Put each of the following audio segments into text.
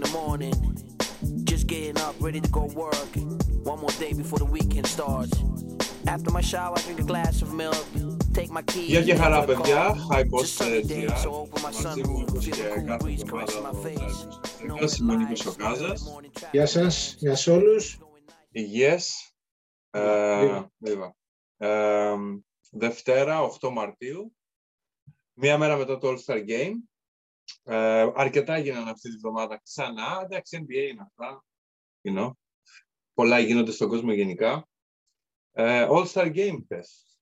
Friday, 7 o'clock in the morning. Just getting up, ready to go work. One more day before the weekend starts. After my shower, I drink a glass of milk. Take my keys. Γεια και χαρά, head to the παιδιά. car. High It's a Post sunny day, GR. so open my Μαζί μου, sunroof, όπως feel και the cool κάθε breeze εβδομάδα, caressing my ο face. No Νίκος είμαι ο Νίκος lies, ο Κάζας. morning traffic. Γεια σας, γεια σε όλους. Υγιές. Ε, Βίβα. βίβα. Ε, Δευτέρα, 8 Μαρτίου. Μία μέρα μετά το All-Star Game. Ε, αρκετά έγιναν αυτή τη βδομάδα ξανά. Εντάξει, NBA είναι αυτά. You know. Πολλά γίνονται στον κόσμο γενικά. Ε, All-Star Game, πες.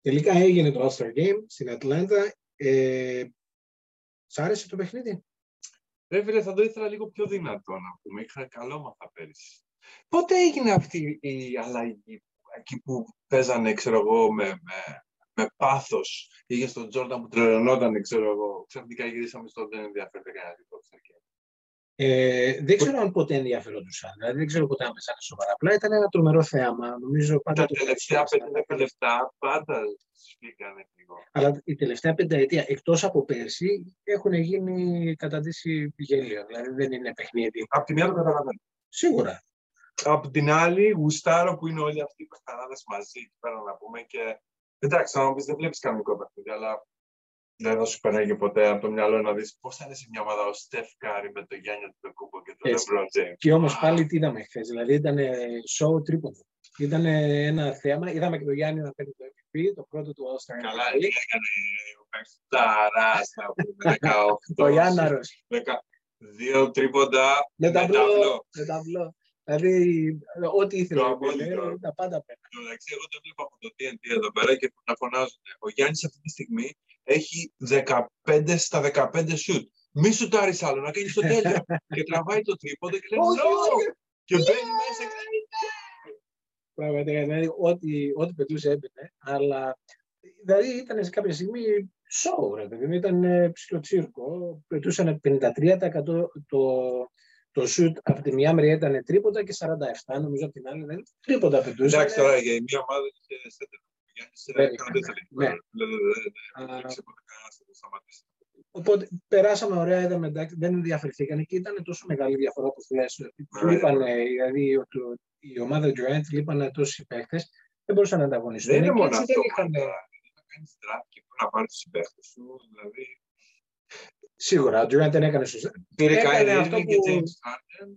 Τελικά έγινε το All-Star Game στην Ατλάντα. Ε, σ' άρεσε το παιχνίδι; Ρε φίλε, θα το ήθελα λίγο πιο δυνατό να πούμε. Είχα καλομάθει πέρυσι. Πότε έγινε αυτή η αλλαγή εκεί που παίζανε, ξέρω εγώ, με, με, με πάθος. Είχε στον Τζόρνταν που τρελαινόταν, ξέρω εγώ. Ξαφνικά γυρίσαμε στο δεν ενδιαφέρεται κανένα τίποτα. Ε, δεν ξέρω αν ποτέ ενδιαφερόντουσαν. Δηλαδή δεν ξέρω ποτέ αν παίζανε σοβαρά. Απλά ήταν ένα τρομερό θέαμα. Νομίζω πάντα Τα το τελευταία παρουσίασαν. πέντε λεπτά πάντα σπήκανε λίγο. Αλλά η τελευταία πενταετία, εκτός από πέρσι, έχουν γίνει καταντήσει γέλιο. Δηλαδή δεν είναι παιχνίδι. Απ' τη μία το καταλαβαίνω. Σίγουρα. Απ' την άλλη, γουστάρω που είναι όλοι αυτοί οι παιχταράδες μαζί, εκεί πέρα να πούμε. Και εντάξει, θα μου πεις δεν βλέπεις κανονικό παιχνίδι, αλλά δεν θα σου περνάει ποτέ από το μυαλό να δεις πώς θα είναι σε μια ομάδα ο Στεφ Κάρη με το Γιάννη του Κούμπο και τον Έτσι. LeBron James. Και όμως πάλι τι είδαμε χθες. Δηλαδή ήταν show τρίποντο. Ήταν ένα θέαμα. Είδαμε και τον Γιάννη να παίρνει το MVP, το πρώτο του All-Star. Καλά, MVP. εκεί έκανε ο Παιχταράς, να πούμε, 18. Το Γιάνναρος. δεκα- Δύο τρίποντα Με με ταμπλό. ταμπλό. Με ταμπλό. Δηλαδή, ό,τι ήθελε. Το να απόλυτο. λέει, Τα πάντα πέρα. Εν τω μεταξύ, εγώ το βλέπω από το TNT εδώ πέρα και να φωνάζουν. Ο Γιάννης αυτή τη στιγμή έχει 15 στα 15 σουτ. Μη σουτάρεις άλλο, να κάνεις το τέλειο. και τραβάει το τρίποντο και λέει Όχι, «No!» όχι. Και μπαίνει μέσα και λέει Πραγματικά, δηλαδή, ό,τι, ό,τι πετούσε έμπαινε. Αλλά δηλαδή ήταν σε κάποια στιγμή show, ρε παιδί μου. Ήταν ε, ψηλό τσίρκο. Πετούσαν 53% το, το shoot από τη μια μεριά ήταν τρίποτα και 47% νομίζω από την άλλη δεν τρίποτα πετούσαν. Εντάξει τώρα για μια ομάδα είχε σέντερ. Ο Γιάννης Δεν έκανε είχαν, δεν θέλει. ναι. Δεν- δεν- δεν- δεν- Α. Δεν ξέρω πότε κανένας θα το σταματήσει. Οπότε περάσαμε ωραία, είδαμε εντάξει, δεν ενδιαφερθήκαν και ήταν τόσο μεγάλη διαφορά που λες. Ναι. Λείπανε, δηλαδή ο- το- η ομάδα Durant λείπανε τόσοι παίχτες, δεν μπορούσαν να ανταγωνιστούν. Δεν είναι Και μόνο έτσι αυτό. δεν είχαν, πάντα. Να κάνεις draft και να πάρεις τους συμπαίχτες σου. Δηλαδή, σίγουρα, ο Durant δεν έκανε σωστά. πήρε Έκανε Kyrie αυτό Irving και που- James Harden.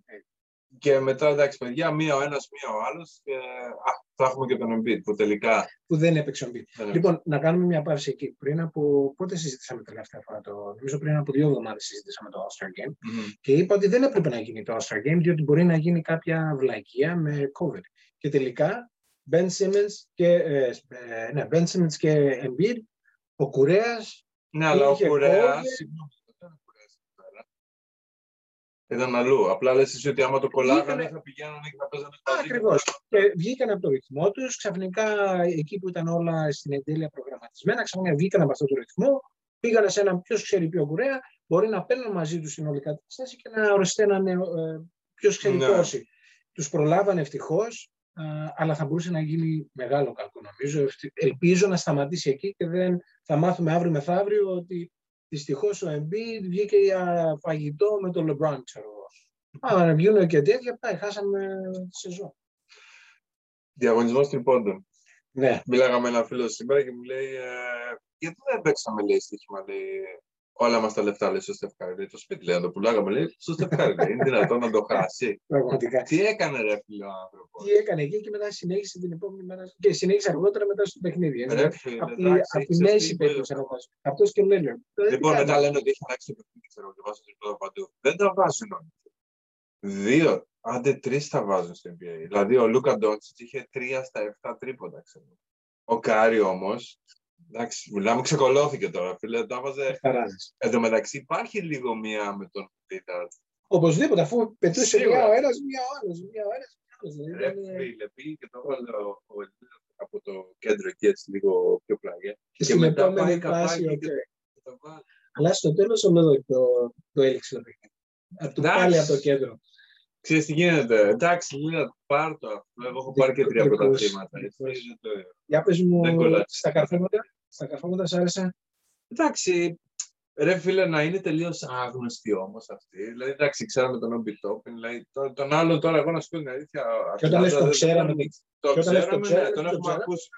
Και μετά, εντάξει, παιδιά, μία ο ένας, μία ο άλλος. Και α, θα έχουμε και τον Embiid που τελικά που δεν έπαιξε ο Embiid. δεν Λοιπόν, να κάνουμε μια παύση εκεί. Πριν από πότε συζητήσαμε τελευταία φορά το. Νομίζω πριν από δύο εβδομάδες συζητήσαμε το All-Star Game. Μμμ. Και είπα ότι δεν έπρεπε να γίνει το All-Star Game, διότι μπορεί να γίνει κάποια βλακεία με COVID. Και τελικά, Ben Simmons και, ε, ε, ναι, ben Simmons και Embiid, ο Κουρέας, Ναι, αλλά ο Είχε Κουρέας, COVID. συγγνώμη, δεν ήταν ο Κουρέας εκεί πέρα. Ήταν αλλού. Απλά λες εσύ ότι άμα το κολλάγανε Ήτανε- θα πηγαίνανε και θα παίζανε μαζί. Ακριβώς. και βγήκαν από το ρυθμό τους, ξαφνικά εκεί που ήταν όλα στην εντέλεια προγραμματισμένα, ξαφνικά βγήκαν από αυτό το ρυθμό, πήγαν σε έναν ποιος ξέρει ποιο Κουρέα, μπορεί να παίρνουν μαζί τους συνολικά τη στάση και να οριστένανε ε, ποιος ξέρει Ναι. πόσοι. Τους προλάβανε ευτυχώς, α, αλλά θα μπορούσε να γίνει μεγάλο κακό νομίζω. Ευτυ- Ελπίζω να σταματήσει εκεί και δεν θα μάθουμε αύριο μεθαύριο ότι δυστυχώς ο Embiid βγήκε για φαγητό με τον LeBron, ξέρω εγώ. Αν βγουν και τέτοια, πάει, χάσαμε τη σεζόν. Διαγωνισμός τριπώντων. Ναι. Μίλαγα με ένα φίλο σήμερα και μου λέει ε, γιατί δεν παίξαμε λέει στοίχημα λέει όλα μας τα λεφτά λέει στο Στεφκάρι. Λέει, το σπίτι λέει να το πουλάγαμε λέει στο Στεφκάρι. λέει, είναι δυνατόν να το χάσει. Πραγματικά. Τι έκανε ρε φίλε ο άνθρωπος; Τι έκανε εκεί και μετά συνέχισε την επόμενη μέρα και συνέχισε αργότερα μετά στο παιχνίδι. ε. Ρε φίλε, Από τη, εντάξει, απ' τη ξέρεις μέση τι, πέτρωσε ένα πάσο. Αυτός και ο Λέλλερ. Λοιπόν, μετά λένε ότι έχει αλλάξει το παιχνίδι, ξέρω και βάζουν τριπόδα παντού. Δεν τα βάζουν όλοι. Δύο, άντε τρεις τα βάζουν στο NBA. Δηλαδή ο Λούκα Ντόντσιτς είχε τρία στα εφτά τρίποντα, ξέρω. Ο Κάρι όμως, εντάξει, μιλάμε, ξεκολώθηκε τώρα, φίλε. Τα βάζε. Χαράζεις. Εν τω μεταξύ υπάρχει λίγο μία με τον Λίταρ. Οπωσδήποτε, αφού πετούσε Σίγουρα. μια ο ένας, μια ο άλλος, μια ο ένας, μια ο άλλος. Δηλαδή, Ρε ήταν, ε, φίλε, πήγε και το έβαλε ο, ο Lillard από το κέντρο εκεί έτσι λίγο πιο πλάγια. Και Και στην μετά επόμενη πάει φάση, καπάκι οκ. και και το βάλει. Αλλά στο τέλος ο Λόδο το, το έληξε το παιχνίδι. Από το Εντάξει. πάλι από το κέντρο. Ξέρεις τι γίνεται. Εντάξει, Λίλαρ, πάρ το αυτό. Εγώ έχω πάρει και τρία Δικός, πρωταθλήματα. έτσι, δικός. δεν το- Για πες Δεν μου κολλάει. στα καρφώματα. Στα καρφώματα σ' άρεσε. Εντάξει, Ρε φίλε, να είναι τελείως άγνωστοι όμως αυτοί. Δηλαδή, εντάξει, ξέραμε τον Όμπι Τόπιν. Δηλαδή, τον, τον άλλον τώρα, εγώ να σου πω την αλήθεια. Και όταν λες το δεν- ξέραμε, δεν- και Το όταν λες το ξέραμε, ναι, ξέραμε, τον το έχουμε ξέραμε. ακούσει.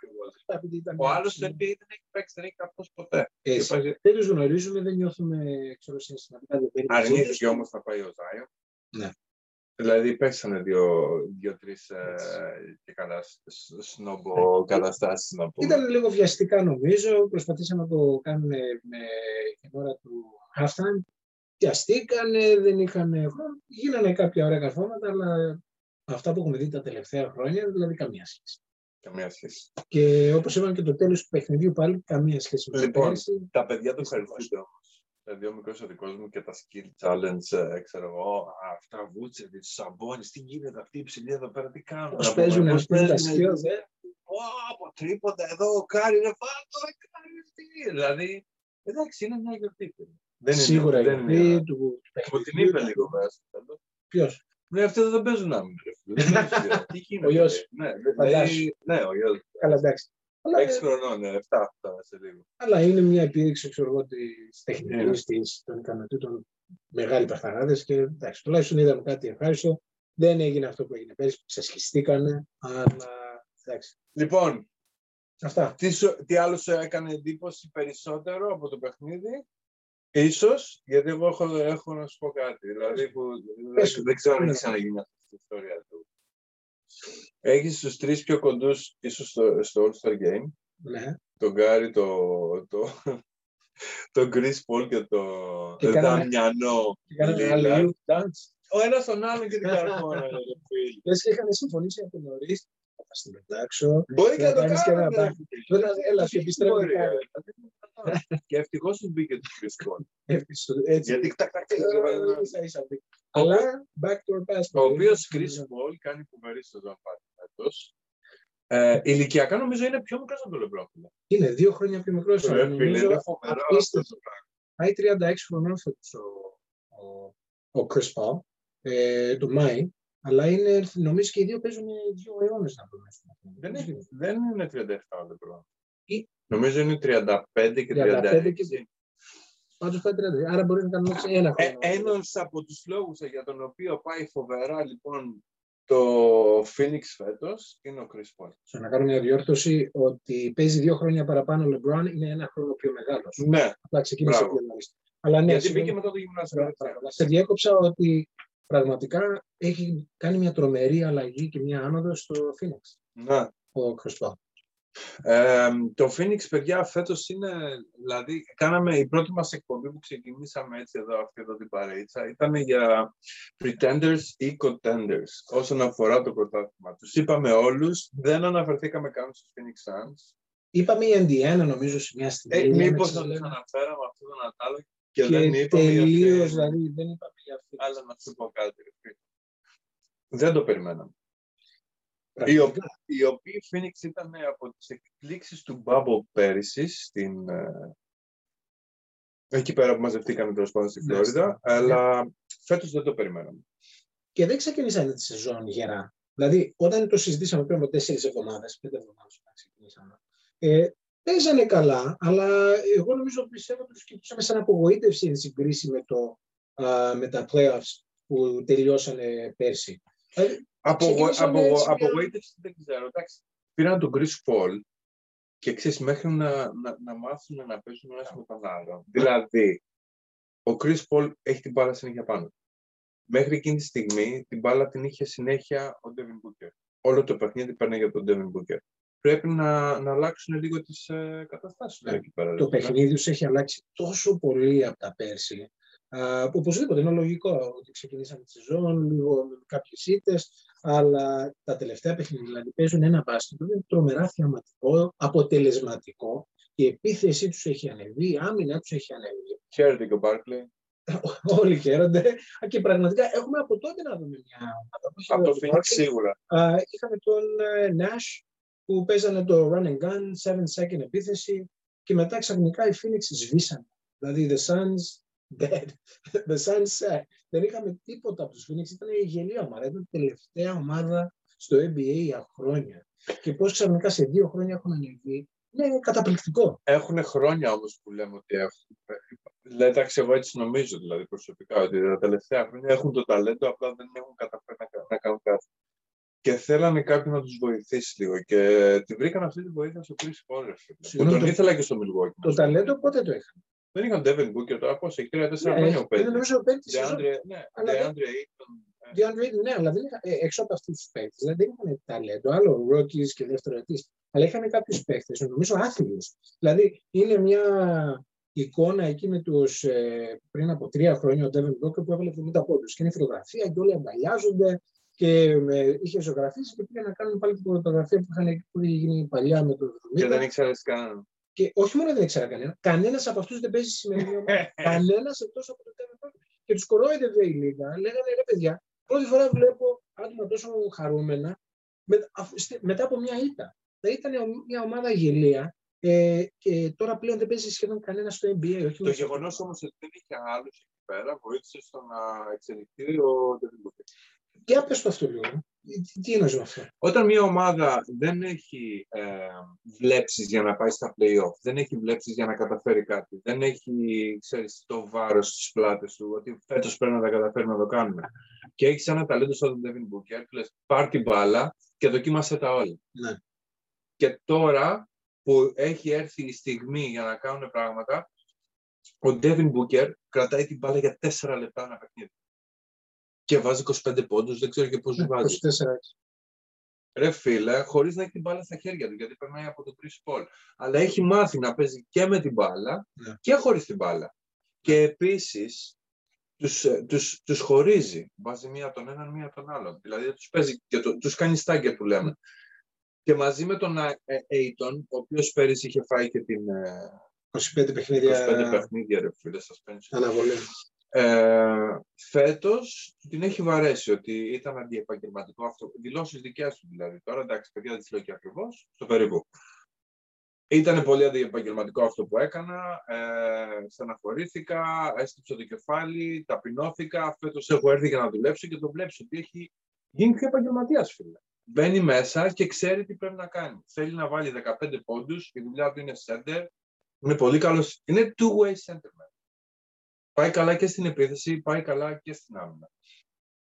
επειδή ήταν Ο άλλος έτσι. δεν δεν έχει παίξει, δεν έχει καθίσει ποτέ. Έτσι. Και πάει- Δεν τους γνωρίζουμε, δεν νιώθουμε ξέρω, συναισθηματικά δεμένοι μαζί τους. Αρνήθηκε όμως να πάει ο Ζάιο. Ναι. Δηλαδή παίξανε δύο-τρει και καλά σνόμπο καταστάσεις να πούμε. Ήταν λίγο βιαστικά νομίζω. Προσπαθήσαμε να το κάνουν με την ώρα του halftime. Βιαστήκανε, δεν είχαν χρόνο. Γίνανε κάποια ωραία καθόματα, αλλά αυτά που έχουμε δει τα τελευταία χρόνια, δηλαδή καμία σχέση. Καμία σχέση. Και όπως είπαμε και το τέλος του παιχνιδιού πάλι, καμία σχέση με το Λοιπόν, πέρυσι. Τα παιδιά του Δυστυχώς. Ευχαριστούνται όμω. Δηλαδή, ο μικρό ο δικό μου και τα skill challenge, ε, ξέρω εγώ, α, αυτά βούτσεβιτ, σαμπόνι, τι γίνεται αυτή η ψηλή εδώ πέρα, τι κάνουν. Πώς να πούμε, παίζουν πώς αυτοί τα παίζουν, skills, ε; Ω, από τρίποντα εδώ, ο Κάρι, ρε φάτο, ε, Κάρι, τι. Δηλαδή, εντάξει, είναι μια γιορτή. φίλε. Δεν είναι- Σίγουρα δεν γιατί είναι. του, του Μου την είπε λίγο μέσα στο τέλος. Ποιος; Ναι, αυτοί εδώ δεν παίζουν άμυνα. ρε φίλε, δεν παίζουν σειρά. Τι γίνεται. Ο γιος. Ναι, Φαντάσου. δηλαδή, ναι, ο γιος. Καλά, εντάξει. Αλλά, Έξι χρονών, ναι, 7 αυτά σε λίγο. αλλά είναι μια επίδειξη, ξέρω εγώ, της τεχνική Ναι. της, των ικανοτήτων μεγάλη παχταράδε και εντάξει, τουλάχιστον είδαμε κάτι ευχάριστο. Δεν έγινε αυτό που έγινε πέρυσι, ξεσχιστήκανε, αλλά εντάξει. Λοιπόν, Αυτά. τι, σου- τι άλλο σου έκανε εντύπωση περισσότερο από το παιχνίδι; Ίσως, γιατί εγώ έχω, έχω να σου πω κάτι. Δηλαδή, που, Πες δεν, μου. δεν ξέρω αν Ναι. έχει ξαναγίνει αυτή η ιστορία του. Έχεις τους τρεις πιο κοντούς, ίσως στο, στο All-Star Game, Ναι. τον Γκάρι, το, το, τον Chris Paul και το Και κάναμε- Δαμιανό. Και κάναμε Lillard. άλλο dance. Ο ένας τον άλλον και την καρφώνα. ρε φίλε. Λες και είχαν συμφωνήσει από νωρίς. Θα στην πετάξω. Μπορεί και να το κάνεις και ένα κάνουμε. μπακ. Δεν θα- έλα, και επιστρέφει Μπορεί, κάρι. ε. Και ευτυχώς τους μπήκε το Chris Paul. Έτσι. Γιατί τακ, τακ, τακ, Ε, ίσα ίσα μπήκε. Αλλά backdoor pass. Ο οποίος Chris Paul κάνει φοβερή σεζόν πάλι φέτος. Ε, ηλικιακά νομίζω είναι πιο μικρός από τον Λεμπρόν. Είναι δύο χρόνια πιο μικρός. αλλά Ρε φίλε, νομίζω είναι φοβερό απίστευτο. αυτό το πράγμα. Πάει 36 χρονών φέτος ο, ο, ο Chris Paul, ε, το Μάη, αλλά είναι, νομίζω και οι δύο παίζουν δύο αιώνες να πούμε. Δεν είναι, δεν είναι 37 ο Λεμπρόν. Ή- Νομίζω είναι 35 και 35 36. και- Πάντως πάει 30, άρα μπορεί να κάνουμε έτσι ένα Ε, χρόνο. ένας από τους λόγους για τον οποίο πάει φοβερά λοιπόν το Phoenix φέτος είναι ο Chris Paul. Στο να κάνω μια διόρθωση ότι παίζει δύο χρόνια παραπάνω ο LeBron είναι ένα χρόνο πιο μεγάλος. Ναι, Απλά ξεκίνησε Μπράβο. πιο νωρίς. Αλλά ναι, γιατί συγγνώμη, μπήκε μετά το γυμνάσιο. μπράβο, σε διέκοψα ότι πραγματικά έχει κάνει μια τρομερή αλλαγή και μια άνοδο στο Phoenix, Ναι. ο Chris Paul. Ε, το Phoenix, παιδιά, φέτος είναι, δηλαδή, κάναμε η πρώτη μας εκπομπή που ξεκινήσαμε έτσι εδώ, αυτή εδώ την παρέτσα, ήταν για pretenders ή contenders, όσον αφορά το πρωτάθλημα. Τους είπαμε όλους, δεν αναφερθήκαμε καν στους Phoenix Suns. Είπαμε η Indiana νομίζω σε μια στιγμή. Ε, λέμε, μήπως ξέρω, να τους λέμε, αναφέραμε αυτό τον Ατάλο και, και δεν είπαμε για τελείως, αυτή- δηλαδή δεν είπαμε για αυτή. Αλλά να σου πω κάτι. ρε φίλε. Δεν το περιμέναμε. Οι Πραγματικά. οποίοι, οι οποίοι Phoenix ήταν από τις εκπλήξεις του Bubble πέρυσι στην, ε, εκεί πέρα που μαζευτήκαμε τέλος πάντων στη Ναι, Φλόριδα, ναι. αλλά φέτος δεν το περιμέναμε. Και δεν ξεκινήσανε τη σεζόν γερά. Δηλαδή, όταν το συζητήσαμε πριν από τέσσερις εβδομάδες, πέντε εβδομάδες όταν ξεκινήσαμε, ε, παίζανε καλά, αλλά εγώ νομίζω πιστεύω ότι τους κοιτούσαμε σαν απογοήτευση εν συγκρίση με, το, α, με τα playoffs που τελειώσανε πέρσι. Δηλαδή, Απογο, Ξεκινήσαμε απογο, έτσι μια- απογοήτευση δεν ξέρω. Εντάξει, πήραν τον Chris Paul και ξέρεις, μέχρι να, να, να μάθουν να παίζουν ένα με τον άλλο. Δηλαδή, ο Chris Paul έχει την μπάλα συνέχεια πάνω. Μέχρι εκείνη τη στιγμή την μπάλα την είχε συνέχεια ο Devin Booker. Όλο το παιχνίδι παίρνει για τον Devin Booker. Πρέπει να, να αλλάξουν λίγο τις ε, καταστάσεις Ναι. εκεί πέρα. το ρε φίλε. παιχνίδι τους έχει αλλάξει τόσο πολύ από τα πέρσι, α, που οπωσδήποτε είναι λογικό ότι ξεκινήσαμε τη σεζόν, λίγο με κάποιες ήττες, αλλά τα τελευταία παιχνίδια δηλαδή παίζουν ένα μπάσκετ που είναι τρομερά θεαματικό, αποτελεσματικό, η επίθεσή τους έχει ανεβεί, η άμυνα τους έχει ανεβεί. Χαίρετε και ο Barkley. Όλοι χαίρονται και πραγματικά έχουμε από τότε να δούμε μια ομάδα. Όχι Από το εδώ, Phoenix σίγουρα. Α, είχαμε τον ε, Nash που παίζανε το run and gun, 7 second επίθεση και μετά ξαφνικά οι Phoenix σβήσανε. Δηλαδή the Suns dead, the Suns set. Δεν είχαμε τίποτα από τους Phoenix, ήταν η γελία ομάδα, ήταν η τελευταία ομάδα στο NBA για χρόνια. Και πώς ξαφνικά σε δύο χρόνια έχουν ανεβεί, είναι καταπληκτικό. Έχουν χρόνια όμως που λέμε ότι έχουν. Λέει, εντάξει, εγώ έτσι νομίζω δηλαδή προσωπικά, ότι τα τελευταία χρόνια έχουν το ταλέντο, απλά δεν έχουν καταφέρει να, να κάνουν κάτι. Και θέλανε κάποιον να τους βοηθήσει λίγο. Και τη βρήκαν αυτή τη βοήθεια στο Chris Paul. Που Συγγνώμη, τον το- ήθελα και στο Milwaukee. Το ταλέντο πότε το είχαν; Δεν είχαν Devin Booker τώρα, πώς, έχει τρία-τέσσερα Ναι, χρόνια ο είναι παίκτης. νομίζω πέμπτη σεζόν. DeAndre, ναι, Αλλά δεν- DeAndre Ayton. ε, DeAndre Ayton, ναι, αλλά δεν είχαν, ε, έξω από αυτούς τους παίκτες. Δηλαδή δεν είχαν ταλέντο, άλλο rookies και δεύτερο ετή. Αλλά είχαν κάποιους παίκτες, νομίζω άθλιους. Δηλαδή είναι μια εικόνα εκεί με τους πριν από τρία χρόνια ο Devin Booker που έβαλε 70 πόντους. Και είναι φωτογραφία και όλοι αγκαλιάζονται και με, είχε ζωγραφίσει και πήγαν να κάνουν πάλι την φωτογραφία που, είχαν, που είχε γίνει παλιά με το 70. Και δεν ήξερες κανέναν. Και όχι μόνο δεν ήξερα κανένα, κανένας από αυτούς δεν παίζει στη σημερινή ομάδα. Κανένας εκτός από το Devin Booker. Και τους κορόιδευε η Λίγα. Λέγανε ρε παιδιά, πρώτη φορά βλέπω άτομα τόσο χαρούμενα με, αφ- στη- μετά από μια ήττα. Θα ήταν μια ομάδα γελία ε, και τώρα πλέον δεν παίζει σχεδόν κανένα στο NBA. Όχι Το μόνο- γεγονός όμως ότι δεν είχε άλλους εκεί πέρα βοήθησε στο να εξελιχθεί ο Devin Booker. Για πες το αυτό λίγο. Τι, τι εννοείς με αυτό; Όταν μια ομάδα δεν έχει ε, βλέψεις για να πάει στα play-off, δεν έχει βλέψεις για να καταφέρει κάτι, δεν έχει, ξέρεις, το βάρος στις πλάτες του, ότι φέτος πρέπει να τα καταφέρουμε να το κάνουμε. Και έχεις ένα ταλέντο σαν τον Devin Booker, που λες, πάρ την μπάλα και δοκίμασε τα όλα. Ναι. Και τώρα που έχει έρθει η στιγμή για να κάνουν πράγματα, ο Devin Booker κρατάει την μπάλα για 4 λεπτά ένα παιχνίδι. Και βάζει 25 πόντους, δεν ξέρω και πώς Ναι, βάζει. 24 έτσι. Ρε φίλε, χωρίς να έχει την μπάλα στα χέρια του, γιατί περνάει από το Chris Paul. Αλλά έχει μάθει να παίζει και με την μπάλα Ναι. και χωρίς την μπάλα. Και επίσης τους, ε, τους, τους χωρίζει. Βάζει μία τον έναν, μία τον άλλον. Δηλαδή τους παίζει και το, τους κάνει στάγκερ που λέμε. Και μαζί με τον ε, ε, Aiton, ο οποίος πέρυσι είχε φάει και την ε, 25 παιχνίδια 25 παιχνίδια, ρε φίλε, suspension. αναβολή. Ε, φέτος την έχει βαρέσει ότι ήταν αντιεπαγγελματικό αυτό. Δηλώσεις δικές του δηλαδή. Τώρα εντάξει, παιδιά δεν τις λέω και ακριβώς, στο περίπου. Ήταν πολύ αντιεπαγγελματικό αυτό που έκανα. Ε, στεναχωρήθηκα, έστειψα το κεφάλι, ταπεινώθηκα. Φέτος έχω έρθει για να δουλέψω και το βλέπεις ότι έχει γίνει πιο επαγγελματίας, φίλε. Μπαίνει μέσα και ξέρει τι πρέπει να κάνει. Θέλει να βάλει 15 πόντους, η δουλειά του είναι center. Είναι πολύ καλός. Είναι two-way center, man. Πάει καλά και στην επίθεση, πάει καλά και στην άμυνα.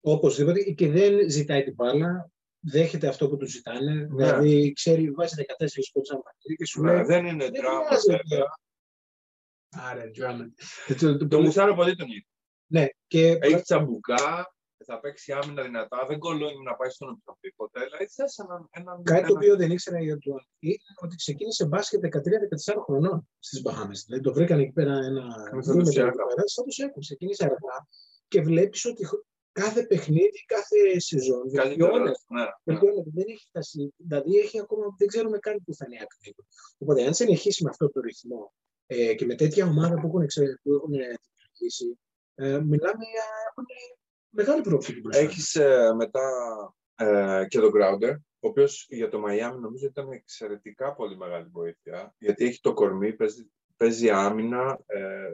Οπωσδήποτε και δεν ζητάει την μπάλα. Δέχεται αυτό που του ζητάνε. Δηλαδή, ξέρει, βάζει 14 πόντους ένα παιχνίδι και σου λέει. Ναι, δεν είναι Δεν δράμα. χρειάζεται. βέβαια. Άρα, Drummond. Ε, το- το- Το μουσάρω πολύ τον ίδιο. Ναι, και Έχει τσαμπουκά, θα παίξει άμυνα δυνατά, δεν κολλώνει να πάει στον οποιοδήποτε. Δηλαδή θες έναν. έναν κάτι το έναν- οποίο δεν ήξερα για τον είναι ότι ξεκίνησε μπάσκετ 13-14 χρονών στις Μπαχάμες. Δηλαδή το βρήκαν εκεί πέρα ένα Σαν δίμετρο τους εκεί Siakam. πέρα, σαν τους έκοψε. Ξεκίνησε αργά και βλέπεις ότι χ- κάθε παιχνίδι, κάθε σεζόν Καλύτερα. βελτιώνεται. Ναι, ναι. Βελτιώνεται. Δεν έχει φτάσει. Δηλαδή έχει ακόμα, δεν ξέρουμε καν πού θα είναι η άκρη. του. Οπότε, αν συνεχίσει με αυτό το ρυθμό ε, και με τέτοια ομάδα που έχουν, εξε, που έχουν δημιουργήσει, ε, μιλάμε για έχουν μεγάλη προοπτική μπροστά. Έχεις ε, μετά ε, και τον Grounder, ο οποίος για το Miami νομίζω ήταν εξαιρετικά πολύ μεγάλη βοήθεια, γιατί έχει το κορμί, παίζει, παίζει άμυνα, ε,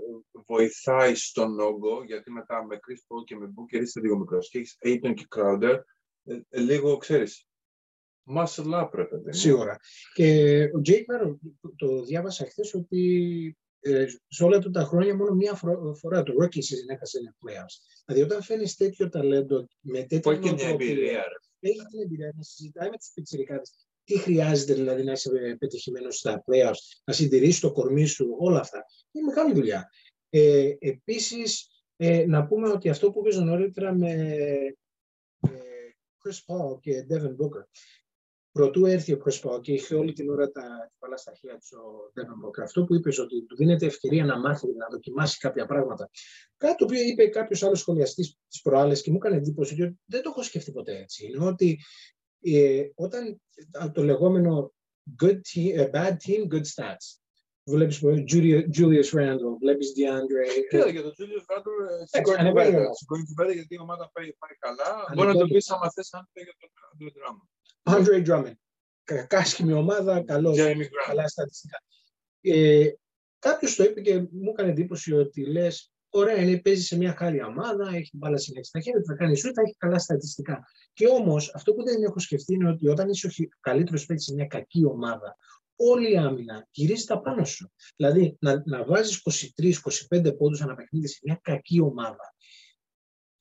βοηθάει στον όγκο, γιατί μετά με Chris Paul και με Booker είσαι λίγο μικρός και έχεις Aiton και Crowder, ε, ε, λίγο, ξέρεις, muscle up, ρε παιδί μου. Σίγουρα. Και ο Jake Merrill, το διάβασα χθες ότι ε, σε όλα του τα χρόνια μόνο μία φρο- φορά το rookie season έχασε ένα playoffs. Δηλαδή όταν φέρνει τέτοιο ταλέντο με Που τέτοια έχει και μια νοοτροπία, εμπειρία, ρε. έχει την εμπειρία να συζητάει με τους πιτσιρικάδες τι χρειάζεται δηλαδή να είσαι πετυχημένος στα playoffs, να συντηρήσεις το κορμί σου, όλα αυτά. Είναι μεγάλη δουλειά. Ε, επίσης, ε, να πούμε ότι αυτό που είπες νωρίτερα με ε, Chris Paul και Devin Booker, Προτού έρθει ο Chris Paul και είχε όλη την ώρα τα παλά στα χέρια του ο Devin Booker, αυτό που είπες ότι του δίνεται ευκαιρία να μάθει, να δοκιμάσει κάποια πράγματα. Κάτι το οποίο είπε κάποιος άλλος σχολιαστής της προάλλες και μου έκανε εντύπωση ότι δεν το έχω σκεφτεί ποτέ έτσι. Είναι ότι ε, όταν το λεγόμενο good team, ε, bad team, good stats. Βλέπεις Julius, Julius Randle, βλέπεις DeAndre. Κοίτα, για τον Τζούλιο Ράντορ σηκώνει ανεβαίνει κουβέντα. όλα. Σηκώνει κουβέντα γιατί η ομάδα πάει, πάει καλά. Ανεβαίνει. Μπορεί να το πεις άμα θες αν θέλει για τον Άντρε Ντράμα. Andre Drummond. Κάσχημη ομάδα, καλός. Τζέιμι Γκραντ. καλά στατιστικά. Ε, Κάποιος το είπε και μου έκανε εντύπωση ότι λες: Ωραία, είναι, παίζει σε μια χάρη ομάδα, έχει μπάλα συνέχεια στα χέρια, του, θα κάνει σου, θα έχει καλά στατιστικά. Και όμως, αυτό που δεν έχω σκεφτεί είναι ότι όταν είσαι ο καλύτερος παίκτης σε μια κακή ομάδα, όλη η άμυνα γυρίζει πάνω σου. Δηλαδή να, να βάζεις 23-25 πόντους ανά παιχνίδι σε μια κακή ομάδα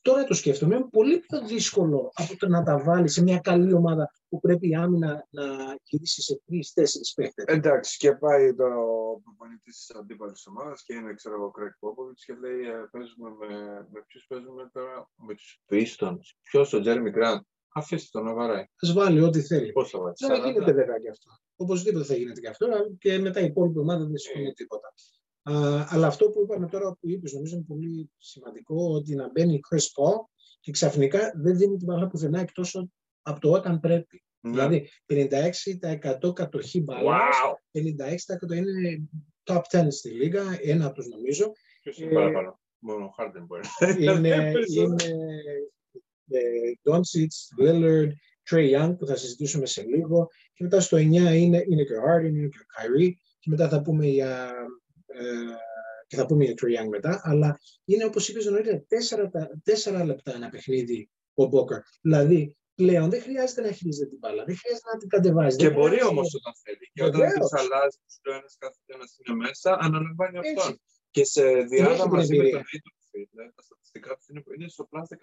Τώρα το σκέφτομαι, είναι πολύ πιο δύσκολο από το να τα βάλεις σε μια καλή ομάδα που πρέπει η άμυνα να γυρίσει σε τρει-τέσσερι παίχτε. Εντάξει, και πάει το προπονητής της αντίπαλης ομάδας και είναι, ξέρω εγώ, Κρέκ Πόποβιτ και λέει: ε, Παίζουμε με, με ποιους παίζουμε τώρα, με τους Πίστων. Ποιος, ο Τζέρμι Γκραντ. Αφήστε τον να βαράει. Α βάλει ό,τι θέλει. Πώς θα βάλει. Δεν γίνεται βέβαια και αυτό. Οπωσδήποτε θα γίνεται και αυτό και μετά η υπόλοιπη ομάδα δεν συμφωνεί τίποτα αλλά αυτό που είπαμε τώρα που είπες νομίζω είναι πολύ σημαντικό ότι να μπαίνει Chris Paul και ξαφνικά δεν δίνει την μπάλα πουθενά εκτός από το όταν πρέπει. Ναι. Δηλαδή 56% κατοχή μπάλας, wow. 56% είναι top 10 στη λίγα, ένα από τους νομίζω. Ποιος είναι ε, παραπάνω, μόνο ο Harden μπορεί. Είναι, είναι ε, Doncic, Lillard, Trey Young που θα συζητήσουμε σε λίγο και μετά στο 9 είναι, είναι και ο Harden, είναι και ο Kyrie και μετά θα πούμε για ε, και θα πούμε για Young μετά, αλλά είναι όπως είπες νωρίτερα, τέσσερα, τέσσερα λεπτά ένα παιχνίδι ο Μπόκερ. Δηλαδή, πλέον δεν χρειάζεται να χειρίζεται την μπάλα, δεν χρειάζεται να την κατεβάζει. Και μπορεί όμως όταν θέλει. Και όταν του αλλάζει του ένας κάθε ένας είναι μέσα, αναλαμβάνει αυτό. Και σε διάδα μαζί με τον φίλε, τα στατιστικά τους είναι, είναι στο πλάσ 14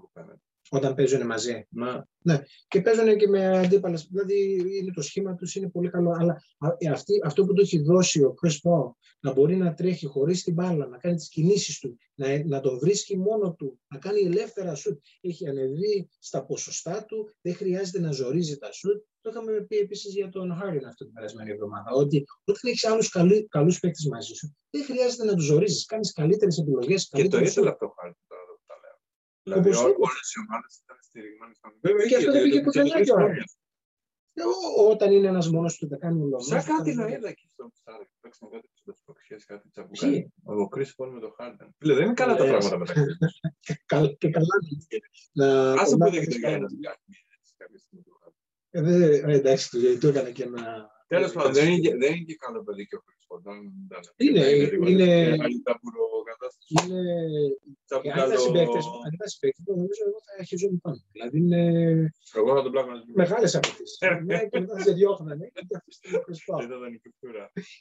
μου φαίνεται. Όταν παίζουν μαζί. Ναι. ναι. Και παίζουν και με αντίπαλες. Δηλαδή είναι το σχήμα τους είναι πολύ καλό. Αλλά ε, αυτή, αυτό που του έχει δώσει ο Chris Paul, να μπορεί να τρέχει χωρίς την μπάλα, να κάνει τις κινήσεις του, να, να τον βρίσκει μόνο του, να κάνει ελεύθερα σουτ. Έχει ανεβεί στα ποσοστά του, δεν χρειάζεται να ζορίζει τα σουτ. Το είχαμε πει επίσης για τον Χάριν αυτή την περασμένη εβδομάδα. Ότι όταν έχεις άλλους καλούς παίκτες μαζί σου, δεν χρειάζεται να τους ζορίζει. Κάνεις καλύτερες επιλογές. Και το ήθελα αυτό ο Χάριν τώρα που τα λέω. Δηλαδή, όλε οι ομάδε ήταν στηριγμένε στον Βέβαια, και αυτό δεν πήγε πουθενά κιόλα. Όταν είναι ένας μόνος του, τα κάνει όλο. Σαν κάτι να είδα εκεί στο Ψάρι. Παίξαμε κάτι στο Σποκχέ, κάτι τσαμπουκάκι. Ο Κρι Πολ με το Χάρντεν. Φίλε, δεν είναι καλά τα πράγματα μεταξύ τους. Και καλά. Άσε που δεν έχει κάνει κάποια στιγμή. Ε, εντάξει, το, το έκανε και ένα. Τέλος πάντων, δεν είναι, δεν είναι και καλό παιδί και ο Χρυσό. Είναι. Είναι. Είναι. Αν ήταν συμπαίκτε, νομίζω εγώ θα έχει ζωή πάνω. Δηλαδή είναι. Εγώ θα τον πλάκω Μεγάλες απαιτήσεις. Ναι, και μετά σε διώχνανε.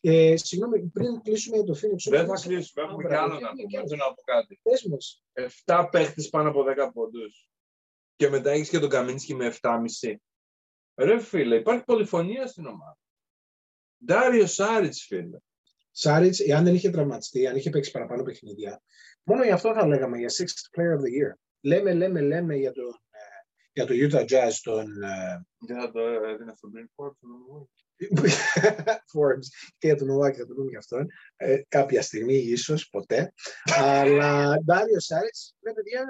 Ε, συγγνώμη, πριν κλείσουμε για το Phoenix. Δεν θα κλείσουμε. Έχουμε κι άλλο να πούμε. Να πω κάτι. 7 παίχτες πάνω από 10 πόντους. Και μετά έχεις και τον Καμίνσκι με 7,5. Ρε φίλε, υπάρχει πολυφωνία στην ομάδα. Ντάριο Σάριτς, φίλε. Σάριτς, εάν δεν είχε τραυματιστεί, αν είχε παίξει παραπάνω παιχνίδια, μόνο γι' αυτό θα λέγαμε για Sixth Player of the Year. Λέμε, λέμε, λέμε για τον, ε, για το Utah Jazz τον... Ε, δεν θα το έδινε στον Green Forbes, Forbes και για τον Ουάκη θα το δούμε γι' αυτόν. Ε, κάποια στιγμή, ίσως ποτέ. Αλλά Ντάριο Σάριτς, ρε παιδιά,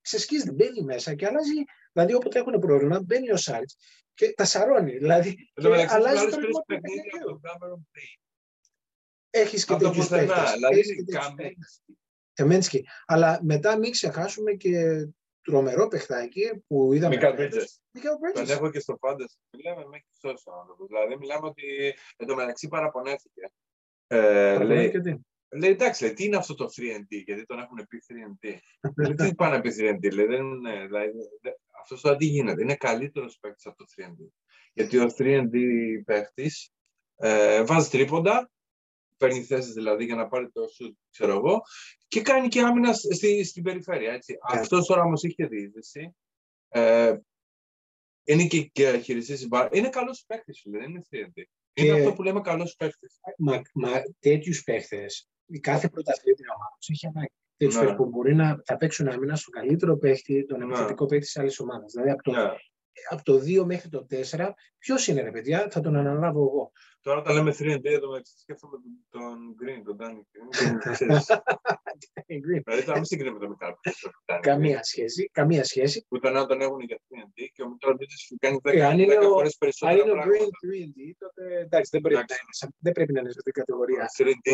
ξεσκίζεται, μπαίνει μέσα και αλλάζει. Δηλαδή, όποτε έχουν πρόβλημα, μπαίνει ο Σάριτς και τα σαρώνει. Δηλαδή, και αλλάζει το ρυθμό του Έχεις και τέτοιους παίχτες. Δηλαδή, Καμένσκι. Αλλά μετά μην ξεχάσουμε και τρομερό παιχτάκι που είδαμε. Μικάλ Bridges. Τον έχω και στο Fantasy. Μιλάμε μέχρι σώσει άνθρωπο. Δηλαδή μιλάμε ότι εντωμεταξύ παραπονέθηκε. Ε, λέει, λέει, εντάξει, λέει, τι είναι αυτό το 3D, γιατί τον έχουν πει 3D. λέει, τι πάνε να πει 3D, λέει, δεν είναι, δηλαδή, αυτός το αντί γίνεται. Είναι καλύτερος παίκτης από το 3D. Γιατί ο 3D παίκτης ε, βάζει τρίποντα, παίρνει θέσεις δηλαδή για να πάρει το σουτ, ξέρω εγώ, και κάνει και άμυνα στη, στην περιφέρεια. Έτσι. Yeah. Αυτός τώρα όμω είχε διείσδυση. Ε, είναι και, και χειριστή Είναι καλός παίκτης, δεν είναι 3D. Είναι αυτό που λέμε καλός παίκτης. Μα, μα τέτοιους παίκτες, κάθε πρωταθλήτρια ομάδας έχει ανάγκη τέτοιου ναι. που μπορεί να θα παίξουν άμυνα στο καλύτερο παίχτη, τον ναι. επιθετικό παίχτη της άλλης ομάδας. Δηλαδή από το, ναι. από το 2 μέχρι το 4, ποιος είναι ρε παιδιά, θα τον αναλάβω εγώ. Τώρα όταν λέμε 3D, εδώ μεταξύ σκέφτομαι τον Green, τον Danny Green. Δηλαδή θα μην συγκρίνουμε το Μικάλ. Καμία σχέση. Καμία σχέση. Που τον τον έχουν για 3D και ο Μικάλ σου κάνει 10 φορές περισσότερο. Αν είναι ο Green 3D, τότε εντάξει, δεν πρέπει να είναι σε αυτή την κατηγορία. 3D.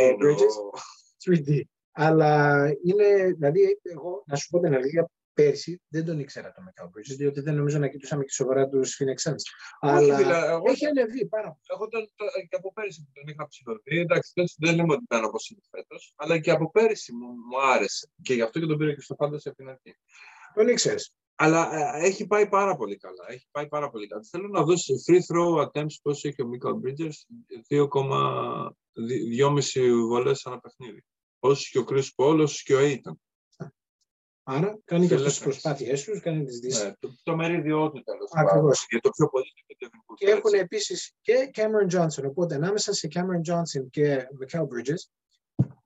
3D. Αλλά είναι, δηλαδή, εγώ να σου πω την αλήθεια, πέρσι δεν τον ήξερα το Macau Bridges, διότι δεν νομίζω να κοιτούσαμε και σοβαρά τους Phoenix Suns. Αλλά δηλαδή, εγώ, έχει ανεβεί πάρα πολύ. Εγώ τον, το, και από πέρσι που τον είχα ψηφωθεί, εντάξει, δεν, δεν λέμε ότι ήταν όπως είναι φέτος, αλλά και από πέρσι μου, μου άρεσε. Και γι' αυτό και τον πήρα και στο Fantasy από την αρχή. Τον ήξερες. Αλλά ε, έχει πάει πάρα πολύ καλά. Έχει πάει πάρα πολύ καλά. Θέλω να δώσω free throw attempts πόσο έχει ο Michael Bridges. 2,5 βολές ανά παιχνίδι. Όσο και ο Chris Paul, όσο και ο Aiton. Άρα κάνει και αυτές τις Ελεύθερες. προσπάθειές τους, κάνει τις δύσει. Ναι, το, το μερίδιό του τέλο Ακριβώς. Για το πιο πολύ είναι και το Και έχουν επίσης και Cameron Johnson. Οπότε ανάμεσα σε Cameron Johnson και Michael Bridges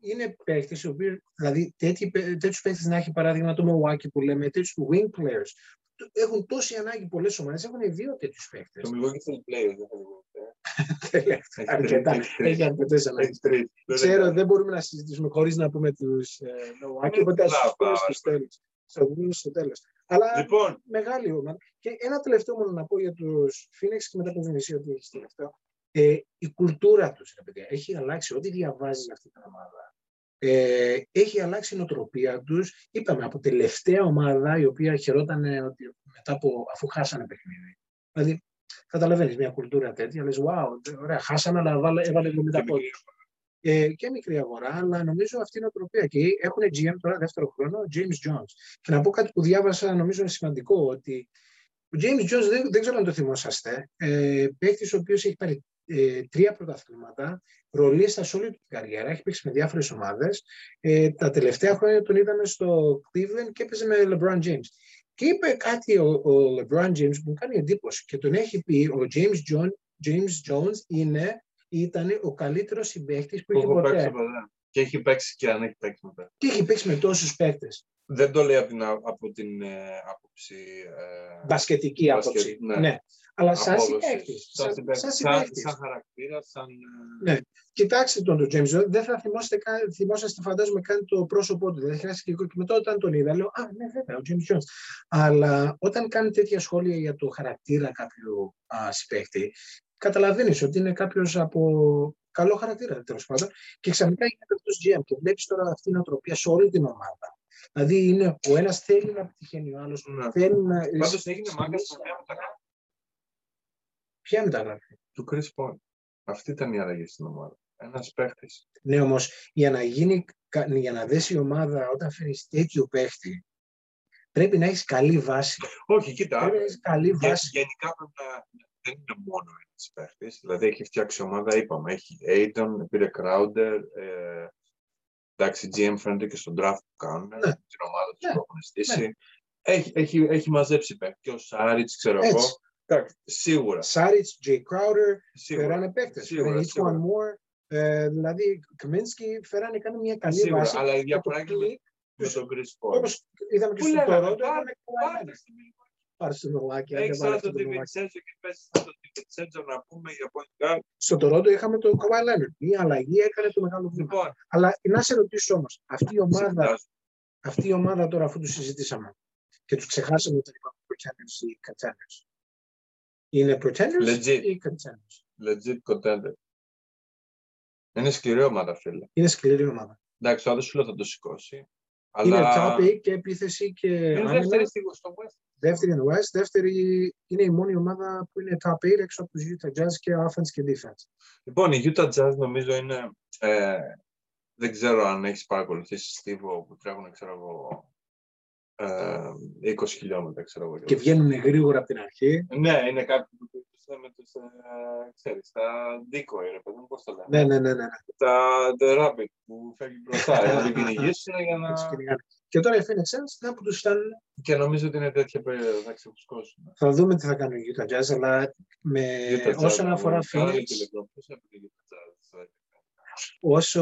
είναι παίχτε οι οποίοι, δηλαδή τέτοιους παίχτε να έχει παράδειγμα το Milwaukee που λέμε, τέτοιους wing players. Έχουν τόση ανάγκη πολλές ομάδες, έχουν δύο τέτοιους παίχτε. Το Milwaukee θέλει players, δεν θέλει Αρκετά. Έχει τρεις. Έχει αρκετές ανάγκες. Έχει τρεις. Δεν Ξέρω, είναι. δεν μπορούμε να συζητήσουμε χωρίς να πούμε τους Milwaukee, οπότε ας Μπράβο, τους πούμε μπράβο. στο τέλο. Στο πούμε στο τέλος. Αλλά Λοιπόν, μεγάλη ομάδα. Και ένα τελευταίο μόνο να πω για τους Phoenix και μετά το Βενισίο ότι έχεις τελευταίο. Ε, η κουλτούρα τους, ρε παιδιά, έχει αλλάξει. Ό,τι διαβάζεις αυτή την ομάδα. Ε, έχει αλλάξει η νοοτροπία τους. Είπαμε από τελευταία ομάδα η οποία χαιρόταν ότι μετά από, αφού χάσανε παιχνίδι. Δηλαδή, καταλαβαίνεις μια κουλτούρα τέτοια, λες, wow, ωραία, χάσανε, αλλά βάλε, έβαλε 70 και πόντους μικρή ε, και μικρή αγορά, αλλά νομίζω αυτή είναι η νοοτροπία. Και έχουν GM τώρα δεύτερο χρόνο, James Jones. Και να πω κάτι που διάβασα, νομίζω είναι σημαντικό, ότι ο James Jones δεν, δεν ξέρω αν το θυμόσαστε, ε, παίκτης ο οποίος έχει πάρει ε, τρία πρωταθλήματα, ρολίστα σε όλη του την καριέρα, έχει παίξει με διάφορες ομάδες. Ε, τα τελευταία χρόνια τον είδαμε στο Cleveland και έπαιζε με LeBron James. Και είπε κάτι ο, ο LeBron James που μου κάνει εντύπωση και τον έχει πει ο James, John, James Jones είναι, ήταν ο καλύτερος συμπαίκτης που που είχε έχω παίξει ποτέ. ποτέ. Και έχει παίξει και αν έχει παίξει μετά. Και έχει παίξει με τόσους παίκτες. Δεν το λέει από την, α- από την ε, άποψη. Ε, Μπασκετική μπασκετ, άποψη. ναι. Ναι. Αλλά σαν απόδοσης. συμπαίκτης. Σαν, Σαν, συμπαίκτης. σαν σαν, συμπαίκτης. σαν χαρακτήρα, σαν. ε, Ναι. Κοιτάξτε τον, τον James Jones, δεν θα θυμόσαστε, καν- θυμόσαστε φαντάζομαι καν το πρόσωπό του. Δεν χρειάζεται και εγώ και μετά όταν τον είδα, λέω Α, ναι, βέβαια, ο James Jones. Αλλά όταν κάνει τέτοια σχόλια για το χαρακτήρα κάποιου α, συμπαίκτη, καταλαβαίνεις ότι είναι κάποιος από καλό χαρακτήρα τέλος πάντων. Και ξαφνικά γίνεται αυτός GM και βλέπεις τώρα αυτή η νοοτροπία σε όλη την ομάδα. Δηλαδή είναι ο ένας θέλει να πετυχαίνει, ο άλλος Ναι. θέλει να. Πάντως έγινε μάγκας σε μια μεταγραφή Ποια μεταγραφή. του Chris Paul. Αυτή ήταν η αλλαγή στην ομάδα. Ένας παίχτης. Ναι, όμως για να γίνει, κα- για να δέσει η ομάδα όταν φέρει τέτοιο παίχτη, πρέπει να έχεις καλή βάση. Όχι, κοίτα. Πρέπει να έχεις καλή γε- βάση. γενικά πρέπει να. Δεν είναι μόνο ένας παίχτης. Δηλαδή έχει φτιάξει ομάδα, είπαμε. Έχει Aiton, πήρε Crowder. Ε, εντάξει, GM φαίνεται και στον draft που κάνουν. Ναι. Την ομάδα του Ναι. που έχουν στήσει. Έχει, έχει, έχει μαζέψει παίχτη. Και ο Σάριτς, ξέρω εγώ. Έτσι. Εντάξει, σίγουρα. Σάριτς, Jay Crowder, σίγουρα. φέρανε παίχτε. Σίγουρα, Φέρανε Each One σίγουρα. More. Ε, δηλαδή, Καμίνσκι φέρανε κάνει μια καλή Σίγουρα, βάση. αλλά η Και το διαφορά είναι με, κλικ, με τον Chris Paul. όπως είδαμε και Πού στο λέγαμε, Toronto, πάρε- είδαμε Kawhi Πάρε Leonard. στη Milwaukee. Πάρε στο Milwaukee, άντε Έχεις βάλε άλλο αυτό τον το Milwaukee. Διβιντσέντζο και πες σαν τον Διβιντσέντζο να πούμε για point guard. Στο Toronto είχαμε τον Kawhi Leonard. Μια αλλαγή έκανε το μεγάλο βήμα. Λοιπόν, Αλλά να σε ρωτήσω όμως, αυτή η σε ομάδα φαντάζομαι. αυτή η ομάδα τώρα αφού τους συζητήσαμε και τους ξεχάσαμε όταν είπαμε pretenders ή contenders. Είναι pretenders Legit. ή contenders; legit contender. Είναι σκληρή ομάδα, φίλε. Είναι σκληρή ομάδα. Εντάξει, ο άλλος σου λέω θα το σηκώσει. Είναι Αλλά top 8 και επίθεση και είναι άμυνα. δεύτερη στη στο West. Δεύτερη είναι West. Δεύτερη είναι η μόνη ομάδα που είναι top 8 έξω από τους Utah Jazz και offense και defense. Λοιπόν, η Utah Jazz νομίζω είναι. Ε, δεν ξέρω αν έχεις παρακολουθήσει Στίβο που τρέχουν, ξέρω εγώ, ε, 20 χιλιόμετρα, ξέρω εγώ. Και βγαίνουν γρήγορα από την αρχή. Ναι, είναι κάτι που τους με τους, ε, ξέρεις, τα decoy, ρε παιδί μου, πώς το λένε. Ναι, ναι, ναι. ναι, ναι. Τα the rabbit που φεύγει μπροστά, για να την κυνηγήσουν για να... Έτσι κυνηγάνε. Και τώρα οι Phoenix Suns, να που τους φτάνουν, Και νομίζω ότι είναι τέτοια περίοδο, θα ξεφουσκώσουν. θα δούμε τι θα κάνουν οι Utah Jazz, αλλά με, Utah Jazz, όσον αφορά Καλά Phoenix, και LeBron. Πώς έπαιρνε η Utah Jazz, ε, όσο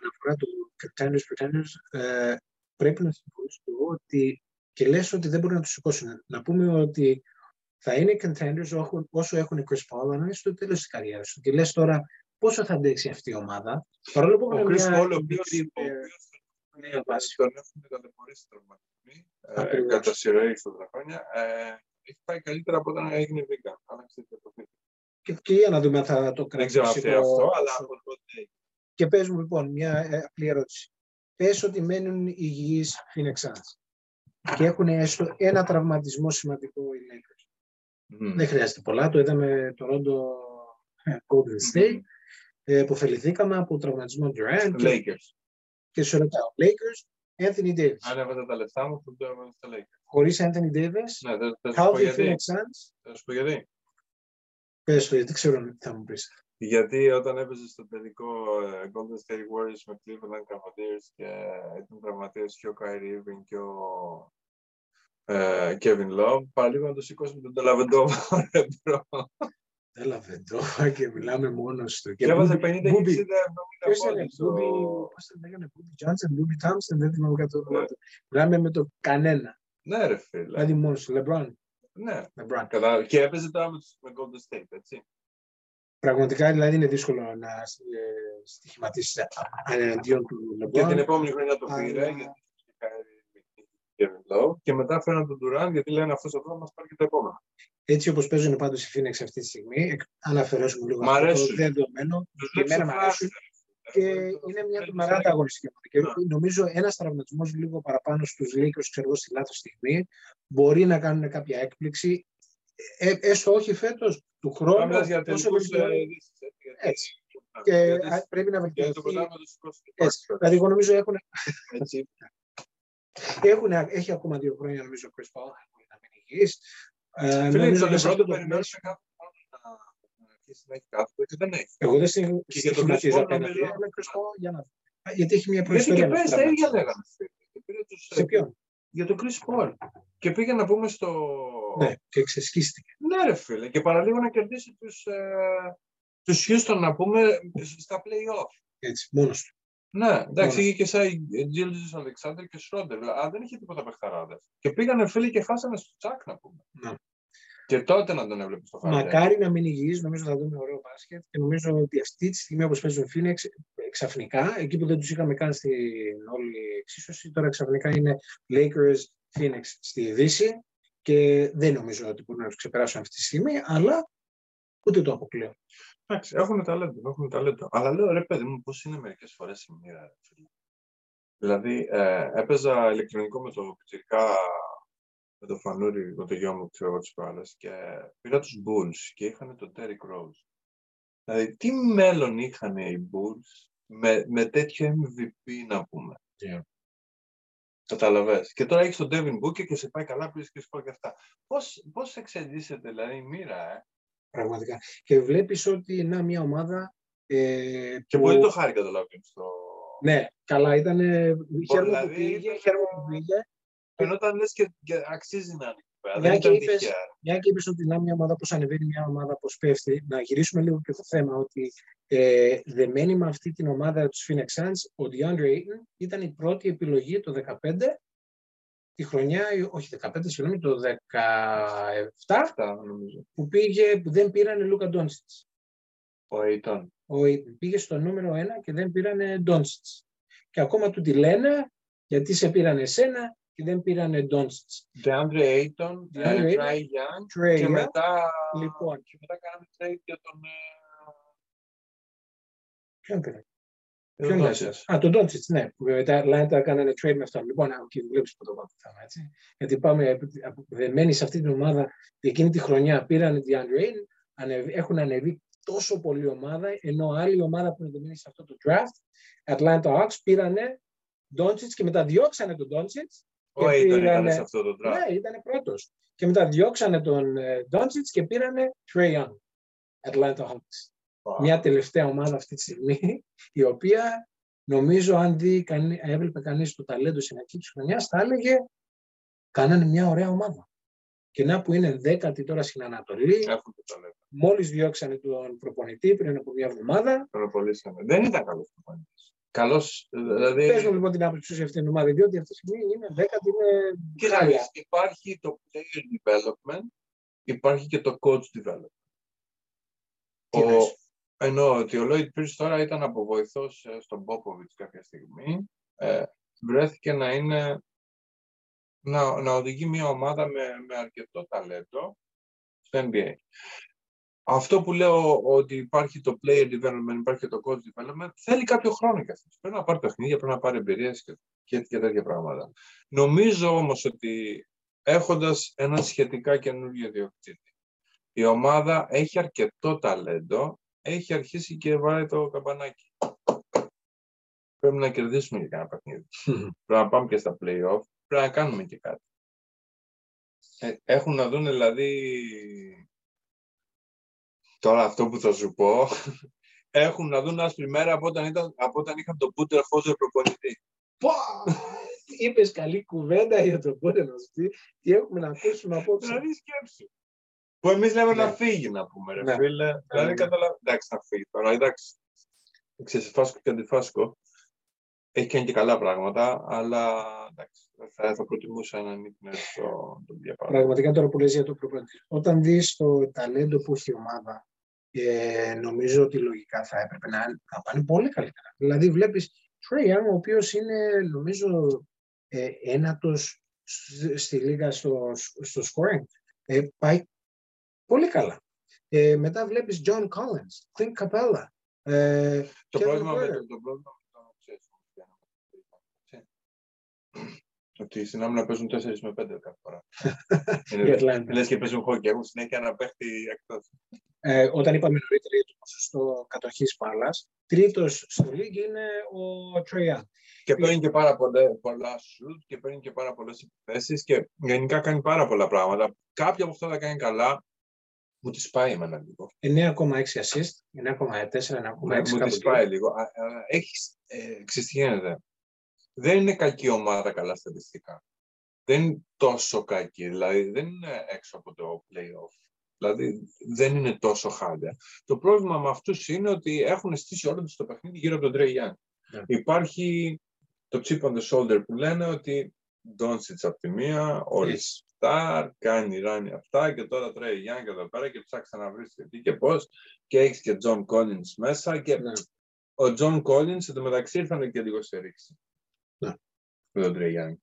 αναφορά του contenders pretenders, ε, πρέπει να συμφωνήσω και εγώ ότι και λες ότι δεν μπορούν να τους σηκώσουν. Να πούμε ότι θα είναι contenders όσο- όσο έχουν οι Chris Paul, αλλά είναι στο τέλος της καριέρας του. Και λες τώρα πόσο θα αντέξει αυτή η ομάδα. Παρόλο που Ο έχουν Chris μια Paul, ο οποίος μικρή, ο ε, οποίος νέα βάση. τον έχουν ταλαιπωρήσει τραυματισμοί ε, Ακριβώς. κατά σειρροή στα τα χρόνια. Ε, έχει πάει καλύτερα από όταν έγινε vegan. Άλλαξε το παιχνίδι. Και, και για να δούμε αν θα το Δεν ξέρω αν κρατήσει φταίει το- αυτό, αλλά από τότε Και πες μου λοιπόν μια ε, απλή ερώτηση. Πες ότι μένουν υγιείς Phoenix Suns και έχουν έστω ένα τραυματισμό σημαντικό οι Lakers. Μμμ. Δεν χρειάζεται πολλά. Το είδαμε το Rondo ε, Golden State. Μμμ. Ε, Επωφεληθήκαμε από τραυματισμό Durant και, Lakers. και σε ρωτάω. Lakers Anthony Davis. Αν έβαζα τα λεφτά μου, θα το έβαζα στα Lakers. Χωρίς Anthony Davis, Ναι, δεν θα σου πω Calvin γιατί. Phoenix Suns; Θα σου πω γιατί. Πες το, γιατί δεν ξέρω τι θα μου πεις. Γιατί όταν έπαιζες στο τελικό ε, Golden State Warriors με Cleveland Cavaliers και ήταν τραυματίας και ο Kyrie Irving και ο ε, Kevin Love, παραλίγο να το σηκώσουμε τον Dellavedova, ρε bro. Έλαβε τώρα και μιλάμε μόνος του. Και έβαζε Μπούμπι- 50, 60, 70 Μπούμπι. Ποιος ήταν, πόντους. Μπούμπι, ο- πώς τον λέγανε, Μπούμπι Τζάνσεν, Μπούμπι Τάμσεν, δεν θυμάμαι κάτι το όνομα Ναι. του. Μιλάμε με το κανένα. Ναι ρε φίλε. Δηλαδή μόνος του, Λεμπρόν. Ναι. Λεμπρόν. Κατά... Και έπαιζε τώρα με, τους- με Golden State, έτσι. Πραγματικά δηλαδή είναι δύσκολο να ε, στοιχηματίσεις εναντίον του Και την Λεμπρόν. επόμενη χρονιά το Αλλά- πήρε, γιατί είχε Kyrie Irving και Kevin Love, και μετά φέραν τον Durant, γιατί λένε αυτός εδώ μας πάρει και το επόμενο. Έτσι όπως παίζουν πάντως οι Phoenix αυτή τη στιγμή, εκ- αν αφαιρέσουμε λίγο Μ' αυτό το αρέσουν. δεδομένο, Τους Και εμένα βλέπεις μ' αρέσουν. φάση, και ρε. είναι μια Θέλεις μαράτα να- αγωνιστική ομάδα. Και Ναι. νομίζω ένας τραυματισμός λίγο παραπάνω στους Lakers, ξέρω εγώ, στη λάθος στιγμή, μπορεί να κάνουν κάποια έκπληξη, ε, έστω όχι φέτος, του χρόνου, Τώρα μιλάς για όσο τελικούς βελτιώνει. ε, δύσεις, έτσι, γιατί- Έτσι. Ναι, και γιατί- α, πρέπει να γιατί το βελτιωθεί. πρωτάθλημα το σηκώσει το Έτσι. Bucks, Δηλαδή, εγώ νομίζω έχουν, έτσι. έχουν, έχει ακόμα δύο χρόνια νομίζω ο Chris Paul, αν μπορεί να μείνει υγιής. Ε, Φίλε, νομίζω το μέσα LeBron αυτό το το περιμένουμε πλαίσιο- κάθε χρόνο να να αρχίσει να έχει κάθετο και δεν έχει. Εγώ δεν Και για τον Chris στοιχηματίζω Paul απέναντι. νομίζω- αλλά Chris Paul, για να δω. Γιατί έχει μια Γιατί προϊστορία. και με πέρυσι τους τα ίδια τραυματισμούς. λέγανε. φίλε. Και πήρε τους, Σε ε, ποιον; Για τον Chris Paul. Και πήγε να πούμε στο... Ναι, και ξεσκίστηκε. Ναι, ρε φίλε. Και παραλίγο να κερδίσει τους, ε, τους Houston, να πούμε, στα play-off. Έτσι, μόνος του. Ναι, εντάξει, Μόνος. είχε και σαν Τζίλτζης Αλεξάνδρ και Σρόντερ, αλλά δεν είχε τίποτα παιχταράδες. Και πήγανε φίλοι και χάσανε στο τσάκ, να πούμε. Ναι. Και τότε να τον έβλεπε στο χάρτη. Μακάρι να μείνει υγιής, νομίζω θα δούμε ωραίο μπάσκετ και νομίζω ότι αυτή τη στιγμή όπως παίζουν Phoenix ξαφνικά, εκεί που δεν τους είχαμε καν στην όλη εξίσωση, τώρα ξαφνικά είναι Lakers Phoenix στη Δύση και δεν νομίζω ότι μπορούν να τους ξεπεράσουν αυτή τη στιγμή, αλλά ούτε το αποκλείω. Εντάξει, έχουν ταλέντο, έχουν ταλέντο. Αλλά λέω ρε παιδί μου, πώς είναι μερικές φορές η μοίρα, ρε φίλε. Δηλαδή, ε, έπαιζα ηλεκτρονικό με το πιτσιρικά, με το φανούρι, με το γιο μου, ξέρω εγώ τις προάλλες, και πήρα τους Bulls και είχαν τον Derrick Rose. Δηλαδή, τι μέλλον είχαν οι Bulls με, με τέτοιο MVP, να πούμε; Yeah. Καταλαβες; Και τώρα έχεις τον Devin Booker και σε πάει καλά, πήρες και σπορ και αυτά. Πώς, πώς εξελίσσεται, δηλαδή, η μοίρα, ε; Πραγματικά. Και βλέπεις ότι να μια ομάδα ε, Και που- πολύ το χάρηκα το Λαβίν στο... Ναι, καλά ήταν. Χαίρομαι που δηλαδή, πήγε, ήταν- χαίρομαι που πήγε. Φαινόταν λες και, και αξίζει να είναι εκεί πέρα. Μια Δεν και ήταν είπες- τυχαία. Μια και είπες ότι να μια ομάδα πώς ανεβαίνει, μια ομάδα πώς πέφτει, να γυρίσουμε λίγο και το θέμα ότι ε, δεμένη με αυτή την ομάδα τους Phoenix Suns, ο DeAndre Ayton ήταν η πρώτη επιλογή το 2015, τη χρονιά, όχι 15, συγγνώμη, το 17, Αυτά νομίζω. που, πήγε, που δεν πήρανε Λούκα Ντόνσιτς. Ο Aiton. Ο Ayton πήγε στο νούμερο 1 και δεν πήρανε Ντόνσιτς. Και ακόμα του τη λένε γιατί σε πήρανε εσένα και δεν πήρανε Ντόνσιτς. DeAndre Ayton, DeAndre ε, Ayton. Trae Young Trey και Young, μετά, Λοιπόν. και μετά κάναμε trade για τον... ε, Ποιον πήρε; για Ποιον τον λες; Doncic. Α, τον Ντόντσιτ, ναι. Που με τα Atlanta κάνανε trade με αυτόν. Λοιπόν, α, και βλέπεις που το πάω το θέμα, έτσι. Γιατί πάμε δεμένοι σε αυτή την ομάδα, εκείνη τη χρονιά πήραν τη DeAndre Ayton, ανεβ- έχουν ανεβεί τόσο πολύ ομάδα, ενώ άλλη ομάδα που είναι δεμένη σε αυτό το draft, Atlanta Hawks, πήρανε Ντόντσιτ και μετά διώξανε τον Ντόντσιτ. Ο Aiton ήταν πήρανε- σε αυτό το draft. Ναι, ήταν πρώτος. Και μετά διώξανε τον Ντόντσιτ και πήρανε Trey Young. Atlanta Hawks Wow. μια τελευταία ομάδα αυτή τη στιγμή, η οποία νομίζω αν δει, κανεί, έβλεπε κανείς το ταλέντο στην αρχή της χρονιάς, θα έλεγε κάνανε μια ωραία ομάδα. Και να που είναι δέκατη τώρα στην Ανατολή, Έχουν το talent. μόλις διώξανε τον προπονητή πριν από μια εβδομάδα. Τον απολύσανε. Δεν ήταν καλός προπονητής. Καλός, δηλαδή... Πες μου λοιπόν την άποψή σου για αυτήν την ομάδα, διότι αυτή τη στιγμή είναι δέκατη, είναι Κοίτα, χάλια. υπάρχει το player development, υπάρχει και το coach development. Τι Ο, λες; ενώ ότι ο Lloyd Pierce τώρα ήταν αποβοηθός ε, στον Popovich κάποια στιγμή, ε, βρέθηκε να είναι να, να οδηγεί μια ομάδα με, με αρκετό ταλέντο στο NBA. Αυτό που λέω ότι υπάρχει το player development, υπάρχει και το coach development, θέλει κάποιο χρόνο κι αυτός. Πρέπει να πάρει παιχνίδια, πρέπει να πάρει εμπειρίες και, και, και τέτοια πράγματα. Νομίζω όμως ότι έχοντας ένα σχετικά καινούργιο διοκτήτη, η ομάδα έχει αρκετό ταλέντο, έχει αρχίσει και βάλει το καμπανάκι. πρέπει να κερδίσουμε και κανένα παιχνίδι. πρέπει να πάμε και στα play-off, πρέπει να κάνουμε και κάτι. Ε, έχουν να δουν δηλαδή τώρα αυτό που θα σου πω έχουν να δουν άσπρη μέρα από όταν, ήταν, από όταν είχαν τον Πούτερ Χόζερ προπονητή. Είπες καλή κουβέντα για τον Πούτερ Τι έχουμε να ακούσουμε απόψε; Δηλαδή σκέψη. Που εμείς λέμε Ναι. να φύγει, να πούμε, ρε Ναι. φίλε. Δηλαδή, ναι. καταλαβαίνω. Εντάξει, να φύγει τώρα. Εντάξει. Ξέρεις, φάσκο και αντιφάσκο. Έχει κάνει και καλά πράγματα, αλλά εντάξει, θα, θα προτιμούσα να μην είναι στο τον διαπάνω. Πραγματικά τώρα που λες για το προπονητή. Όταν δεις το ταλέντο που έχει η ομάδα, ε, νομίζω ότι λογικά θα έπρεπε να, να πάνε πολύ καλύτερα. Δηλαδή βλέπεις Trey Young, ο οποίος είναι νομίζω ε, ένατος σ- στη λίγα στο, στο scoring. Ε, πάει πολύ καλά. Ε, μετά βλέπεις John Collins, Clint Capella. Ε, Το Kevin πρόβλημα με Porter. το, το πρόβλημα με το ξέρεις, ξέρεις, ότι στην άμυνα παίζουν 4 με 5 κάθε φορά. η είναι, Atlanta. λες και παίζουν χόκι, έχουν συνέχεια ένα παίχτη εκτός. Ε, όταν είπαμε νωρίτερα για το ποσοστό κατοχής μπάλας, τρίτος στο league είναι ο Trey Young. Και παίρνει και πάρα πολλά, πολλά shoot και παίρνει και πάρα πολλές επιθέσεις και γενικά κάνει πάρα πολλά πράγματα. Κάποια από αυτά τα κάνει καλά, μου τις πάει εμένα λίγο. 9,6 assist, 9,4, 9,6 μου κάπου τις εκεί. πάει λίγο. Α, α, Έχεις, ε, ξέρεις τι γίνεται. Δεν είναι κακή ομάδα καλά στατιστικά. Δεν είναι τόσο κακή, δηλαδή δεν είναι έξω από το play-off. Δηλαδή δεν είναι τόσο χάλια. Το πρόβλημα με αυτούς είναι ότι έχουν στήσει όλο τους το παιχνίδι γύρω από τον Trey Young. Ναι. Υπάρχει το chip on the shoulder που λένε ότι Doncic από τη μία, όλοι Yes. Star, κάνει ράνι αυτά και τώρα Trey Young εδώ πέρα και ψάξα να βρεις και τι και πώς και έχεις και John Collins μέσα και Ναι. ο John Collins εντωμεταξύ ήρθαν και λίγο σε ρήξη. Ναι. Με τον Trey Young.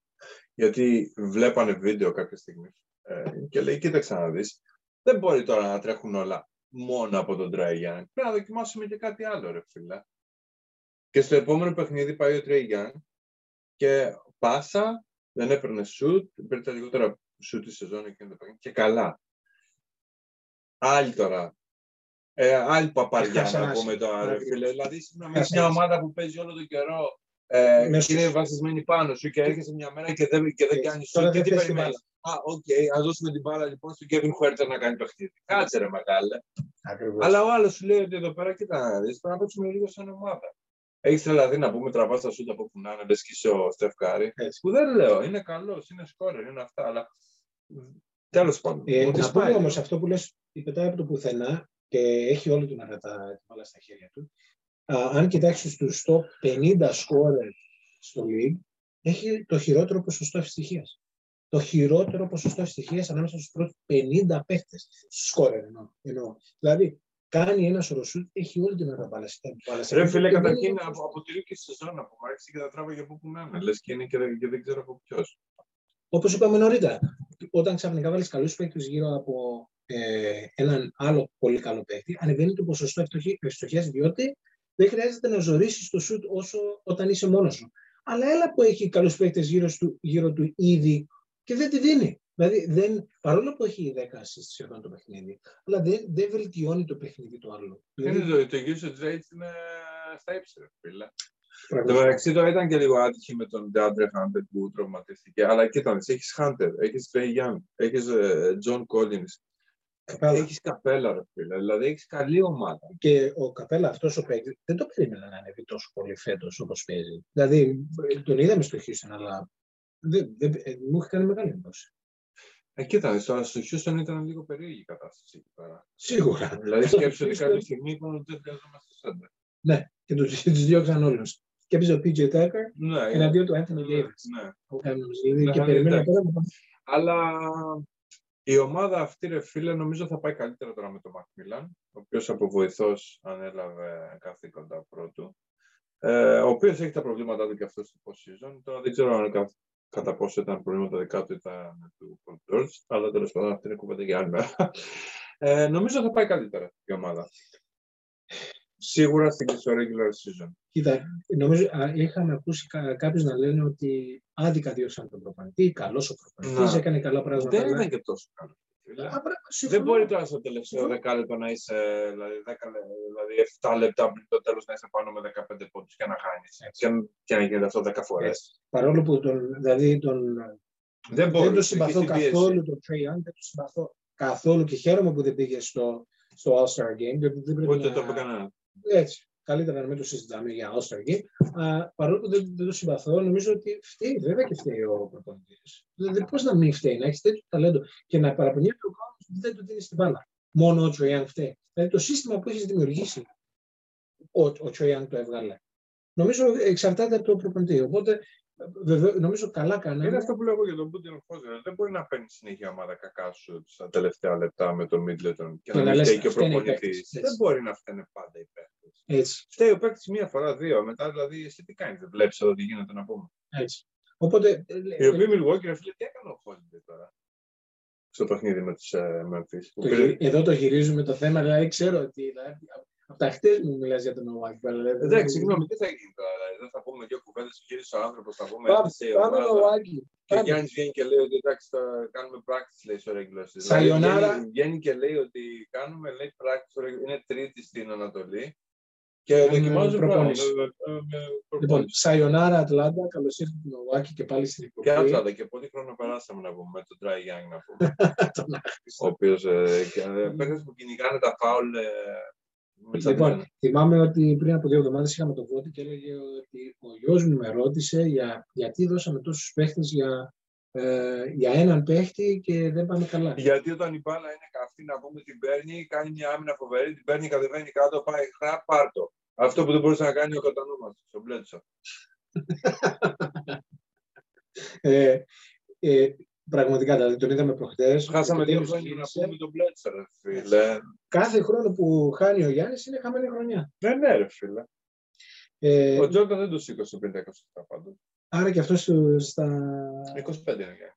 Γιατί βλέπανε βίντεο κάποια στιγμή ε, και λέει, κοίταξε να δεις, δεν μπορεί τώρα να τρέχουν όλα μόνο από τον Trey Young. Πρέπει να δοκιμάσουμε και κάτι άλλο, ρε φίλε. Και στο επόμενο παιχνίδι πάει ο Trey Young και πάσα, δεν έπαιρνε σουτ, πήρε τα λιγότερα σουτ τη σεζόν εκείνο το παιχνίδι και καλά. Άλλη τώρα. Ε, άλλη παπαριά Έχασε να ένα πούμε τώρα, ρε Ακριβώς. φίλε. Δηλαδή, σήμερα με Έχασε μια ένα. ομάδα που παίζει όλο τον καιρό ε, Μέσω και είναι σου. βασισμένη πάνω σου και έρχεσαι μια μέρα και δεν, και δεν Έτσι. κάνεις Τώρα σου. Και δεν τι θες την περιμένει. Α, οκ, ας δώσουμε την μπάλα λοιπόν στον Kevin Huerter να κάνει παιχνίδι. Κάτσε ρε μεγάλε. Ακριβώς. Αλλά ο άλλος σου λέει ότι εδώ πέρα κοίτα να δεις, πρέπει να παίξουμε λίγο σαν ομάδα. Έχεις δηλαδή να πούμε τραβάς τα σούτα από που να είναι, λες και είσαι ο Steph Curry. Έτσι. Που δεν λέω, είναι καλός, είναι σκόρερ, είναι αυτά, αλλά τέλος πάντων. Ε, μου τις να πούμε πάει όμως λίγο. αυτό που λες, πετάει από το πουθενά και έχει όλη την ώρα τα την μπάλα στα χέρια του. Α, αν κοιτάξεις τους top 50 scorer στο league, έχει το χειρότερο ποσοστό ευτυχίας. Το χειρότερο ποσοστό ευτυχίας ανάμεσα στους πρώτους 50 παίχτες. Στου scorer εννοώ, εννοώ. Δηλαδή, κάνει ένα σωρό σουτ, έχει όλη την ώρα τα μπάλα στα μπάλα στα Ρε χέρια φίλε, του και δεν καταρχήν είναι- από, από τη ρίκη σεζόν από άρχισε και τα τράβαγε από που να είναι. Λες και είναι και, δεν- και δεν ξέρω από ποιος. Όπως είπαμε νωρίτερα, όταν ξαφνικά βάλεις καλούς παίκτες γύρω από ε, έναν άλλο πολύ καλό παίκτη, ανεβαίνει το ποσοστό ευστοχία διότι δεν χρειάζεται να ζωρίσεις το σουτ όσο όταν είσαι μόνος σου. Αλλά έλα που έχει καλούς παίκτες γύρω, του- γύρω του ήδη και δεν τη δίνει. Δηλαδή, δεν, παρόλο που έχει 10 assists σχεδόν το παιχνίδι, αλλά δεν, δεν βελτιώνει το παιχνίδι του άλλου. Είναι Δηλαδή, το, το usage rate είναι στα ύψη, ρε φίλε. Εν τω πραγματικά, μεταξύ τώρα ήταν και λίγο άτυχη με τον Deandre Hunter που τραυματίστηκε. Αλλά κοίτα, έχεις Hunter, έχεις Trey Young, έχεις John Collins, Καπέλα. έχεις Καπέλα, ρε φίλε. Δηλαδή έχεις καλή ομάδα. Και ο Καπέλα αυτός ο παίκτη δεν το περίμενα να ανέβει τόσο πολύ φέτος όπως παίζει. Δηλαδή ε, τον είδαμε στο Houston, αλλά δεν, δεν, ε, μου έχει κάνει μεγάλη εντύπωση. Ε, κοίτα, τώρα στο Houston ήταν λίγο περίεργη η κατάσταση εκεί πέρα. Σίγουρα. δηλαδή σκέψτε ότι Houston- κάποια στιγμή είπαν ότι δεν χρειαζόμαστε σέντερ. Ναι, και τους τους διώξαν όλους. Και έπαιζε ο PJ Tucker Ναι, εναντίον του Anthony ναι, Davis. ναι. Ο Cavs, δηλαδή, Ναι, και ναι, περιμένω εντάξει. τώρα να πάμε. Αλλά η ομάδα αυτή, ρε φίλε, νομίζω θα πάει καλύτερα τώρα με τον Macmillan, ο οποίος από βοηθός ανέλαβε καθήκοντα πρώτου. Ε, ο οποίος έχει τα προβλήματά του και αυτό στο post-season. Τώρα δεν ξέρω αν κα- κατά πόσο ήταν προβλήματα δικά του ή ήταν του Paul George, αλλά τέλος πάντων αυτή είναι κουβέντα για άλλη μέρα. Ε, νομίζω θα πάει καλύτερα η ομάδα. Σίγουρα στην στο regular season. Κοίτα, νομίζω α, είχαμε ακούσει κα, κάποιους να λένε ότι άδικα διώξαν τον προπονητή, καλός ο προπονητής, Να. έκανε καλά πράγματα. Δεν αλλά- ήταν και τόσο καλό. φίλε. Α, μπράβο, Δεν συμφωνώ. μπορεί τώρα στο τελευταίο Συμφωνώ. δεκάλεπτο να είσαι, δηλαδή, 10, λε- δηλαδή 7 λεπτά πριν το τέλος να είσαι πάνω με 15 πόντους και να χάνεις. Και, και να γίνεται αυτό 10 φορές. Έτσι. Παρόλο που τον, δηλαδή τον, Δεν μπορείς. δεν το συμπαθώ καθόλου τον Trey Young, δεν το συμπαθώ καθόλου και χαίρομαι που δεν πήγε στο, στο All-Star Game. διότι Δεν πρέπει Ούτε να- το είπε κανένα. Έτσι. Καλύτερα να μην το συζητάμε για All-Star Game. Α, παρόλο που δεν, δεν το συμπαθώ, νομίζω ότι φταίει, βέβαια και φταίει ο προπονητής. Δηλαδή, πώς να μην φταίει, να έχεις τέτοιο ταλέντο και να παραπονιέται ο κόσμος που δεν του δίνεις την μπάλα. Μόνο ο Trae Young φταίει. Δηλαδή, το σύστημα που έχεις δημιουργήσει, ο, ο Trae Young το έβγαλε. Νομίζω εξαρτάται από το προπονητή. Οπότε, βεβαίω, νομίζω καλά κάναμε. Είναι αυτό που λέω εγώ για τον Πούτιν Φόζερ. Δεν μπορεί να παίρνει συνέχεια ομάδα κακά σου στα τελευταία λεπτά με τον Μίτλετον και Και να να μην λες, φταίει και ο φταίνε οι προπονητής. παίκτες, έτσι. Δεν μπορεί να φταίνε πάντα οι παίκτες. Έτσι. Φταίει ο παίκτης μία φορά, δύο. Μετά δηλαδή, εσύ τι κάνεις, δεν βλέπεις εδώ τι γίνεται να πούμε. έτσι. Οπότε, ε, Οι οποίοι Milwaukee, ρε φίλε, τι έκανε ο Holiday τώρα. Στο παιχνίδι με του ε, Memphis. που το πήρε- γυρι- εδώ το γυρίζουμε το θέμα, δηλαδή ξέρω ότι δηλαδή, από τα χτες μου μιλάς για τον Milwaukee. δηλαδή, Εντάξει, συγγνώμη, τι θα γίνει τώρα. Δηλαδή, δεν θα πούμε δύο κουβέντες, γύρισε ο άνθρωπος, θα πούμε Πάμε, έπεσε η πάμε ομάδα. Milwaukee. Και ο Πάμε. Γιάννης βγαίνει και λέει ότι εντάξει, θα κάνουμε practice λέει στο regular season. Sayonara. Δηλαδή, βγαίνει, βγαίνει και λέει ότι κάνουμε λέει practice, στο regular- είναι τρίτη στην Ανατολή. Και Κάνουμε δοκιμάζουν προπόνηση. πράγματα, ε, ε, με Λοιπόν, προπόνηση. Sayonara Ατλάντα, καλώς ήρθατε στην Milwaukee και πάλι στην Και εκπομπή. Άτλαντα και πολύ χρόνο περάσαμε να πούμε με τον Trae Young να πούμε. Τον ο οποίος ε, παίκτες που κυνηγάνε τα φάουλ ε, με Λοιπόν, θυμάμαι ότι πριν από δύο εβδομάδες είχαμε το Βότη και έλεγε ότι ο γιος μου με ρώτησε για, γιατί δώσαμε τόσους παίχτες για, ε, για έναν παίχτη και δεν πάμε καλά. Γιατί όταν η μπάλα είναι καυτή, να πούμε την παίρνει, κάνει μια άμυνα φοβερή, την παίρνει, κατεβαίνει κάτω, πάει χρά, πάρτο. Αυτό που δεν μπορούσε να κάνει ο κατανόμαστο, ο Bledsoe. Ε, ε, πραγματικά, δηλαδή τον είδαμε προχτές. Χάσαμε δύο χρόνια να πούμε τον Μπλέτσο, ρε φίλε. Κάθε χρόνο που χάνει ο Γιάννης είναι χαμένη χρονιά. Ναι, ναι, ρε φίλε. Ε, Ο Τζόρνταν δεν το σήκωσε πριν 27 πάντως. άρα και αυτός στο, στα, 25 είναι για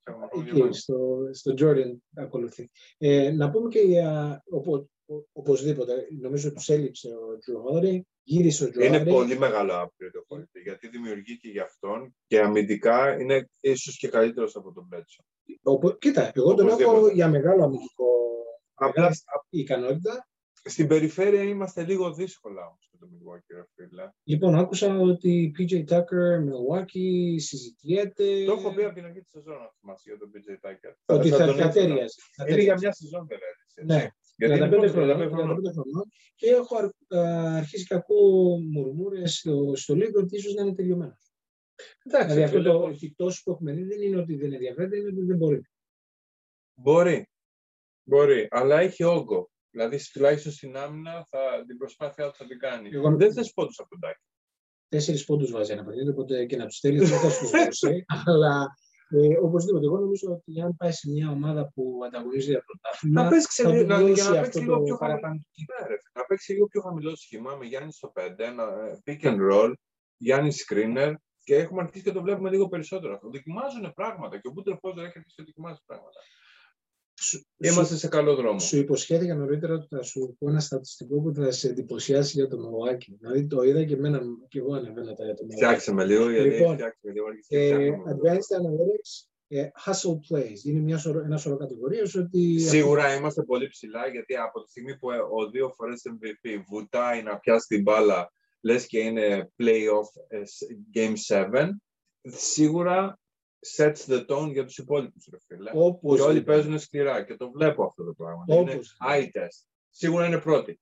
εκεί, στο, στο Jordan ακολουθεί. Ε, να πούμε και για οπο, ο- οπωσδήποτε, νομίζω τους έλειψε ο Drew Holiday, γύρισε ο Drew Είναι Holiday. πολύ μεγάλο upgrade ο Holiday, γιατί δημιουργεί και για αυτόν και αμυντικά είναι ίσως και καλύτερος από τον Μπλέτσο. Οπο- κοίτα, εγώ τον έχω Οπωσδήποτε. για μεγάλο αμυντικό Απλά μεγάλη ικανότητα. στην περιφέρεια είμαστε λίγο δύσκολα όμως με τον Milwaukee, ρε φίλε. Λοιπόν, άκουσα ότι PJ Tucker, Milwaukee, συζητιέται. Το έχω πει από την αρχή της σεζόν, να θυμάσαι, για τον PJ Tucker. ότι θα, τον θα ήθελα. τέριαζε. Θα Είναι για τέριαζε. μια σεζόν βέβαια. έτσι. Ναι, Γιατί είναι 35 πρώτος, χρονών, 35 χρονών. 35 χρονών και έχω αρ- α, αρχίσει και ακούω μουρμούρες στο, στο λίγο ότι ίσως να είναι τελειωμένος. Εντάξει, Δηλαδή αυτό φίλε, το ότι τόσο που έχουμε δει δεν είναι ότι δεν ενδιαφέρεται, είναι ότι δεν μπορεί. Μπορεί. Μπορεί, αλλά έχει όγκο. Δηλαδή, τουλάχιστον στην άμυνα θα, την προσπάθειά του θα την κάνει. Εγώ- Δεν θες πόντους από τον Τάκη. Τέσσερις πόντους βάζει ένα παιχνίδι, οπότε και να τους στέλνει δεν θα του δώσει. αλλά ε, οπωσδήποτε, εγώ νομίζω ότι αν πάει σε μια ομάδα που ανταγωνίζει για πρωτάθλημα. Να παίξει θα ξε- του να- δώσει για να αυτό παίξει λίγο το πιο παραπάνω. χαμηλό. Ναι, ρε, να παίξει λίγο πιο χαμηλό σχήμα με Γιάννη στο 5, ένα ε, pick and roll, Γιάννη screener και έχουμε αρχίσει και το βλέπουμε λίγο περισσότερο αυτό. Δοκιμάζουν πράγματα και ο Μπούτερ Φόζερ έχει αρχίσει να δοκιμάζει πράγματα. Σου, Είμαστε σε καλό δρόμο. σου υποσχέθηκα νωρίτερα ότι θα σου πω ένα στατιστικό που θα σε εντυπωσιάσει για το Milwaukee. Δηλαδή το είδα και εμένα και εγώ ανεβαίνα τα για το Milwaukee. Φτιάξε με λίγο, γιατί Λοιπόν, φτιάξε με λίγο. αρχίζει και Ε, φτιάχνουμε. advanced Analytics, ε, hustle plays. Είναι μια σωρό, ένα σωρό κατηγορίες ότι... Σίγουρα είμαστε πολύ ψηλά γιατί από τη στιγμή που ε, ο δύο φορές MVP βουτάει να πιάσει την μπάλα λες και είναι playoff ε, s- game 7 σίγουρα sets the tone για τους υπόλοιπους ρε φίλε. Όπως και όλοι παίζουν σκληρά και το βλέπω αυτό το πράγμα. Είναι Όπως. eye test. Σίγουρα είναι πρώτη.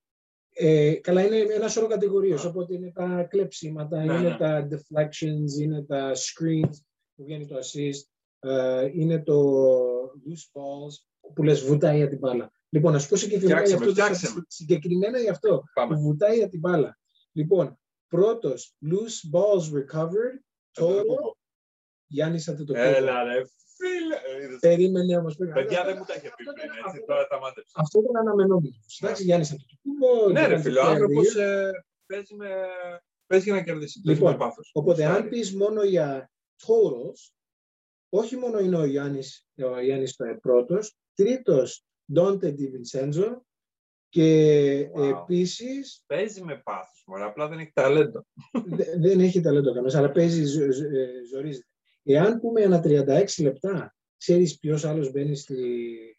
Ε, καλά, είναι ένα σωρό κατηγορίες, οπότε είναι τα κλέψιματα, Ναι, είναι ναι. τα deflections, είναι τα screens που βγαίνει το assist, ε, είναι το loose balls που λες βουτάει για την μπάλα. Λοιπόν, να σου πω συγκεκριμένα Φτιάξε για με, αυτό, το φτιάξε στατιστικό- συγκεκριμένα για αυτό Πάμε. που βουτάει για την μπάλα. Λοιπόν, πρώτος, loose balls recovered, total, Γιάννης Αντετοκούμπο. Έλα ρε φίλε. Ε, είδες. Περίμενε όμως. πριν. Παιδιά Αυτό- δεν μου τα είχε πει αυτό πριν, ήταν- έτσι, αυτό- τώρα τα μάτεψα. Αυτό ήταν αναμενόμενο. Εντάξει, Γιάννης Αντετοκούμπο. Ναι ρε ήταν φίλε, ο το άνθρωπος player. ε, παίζει με... Παίζει για να κερδίσει. Παίζει Λοιπόν, με πάθος. Οπότε, αν Γουστάρει. πεις μόνο για totals, όχι μόνο είναι ο Γιάννης, ο Γιάννης ε, πρώτος, τρίτος Dante Di Vincenzo και Wow. επίσης Παίζει με πάθος, μωρέ, απλά δεν έχει ταλέντο. δε- δεν έχει ταλέντο κανένας, αλλά παίζει, ζο- ζο- ε, ζορίζεται. Εάν πούμε ένα 36 λεπτά Ξέρεις ποιος άλλος μπαίνει στη,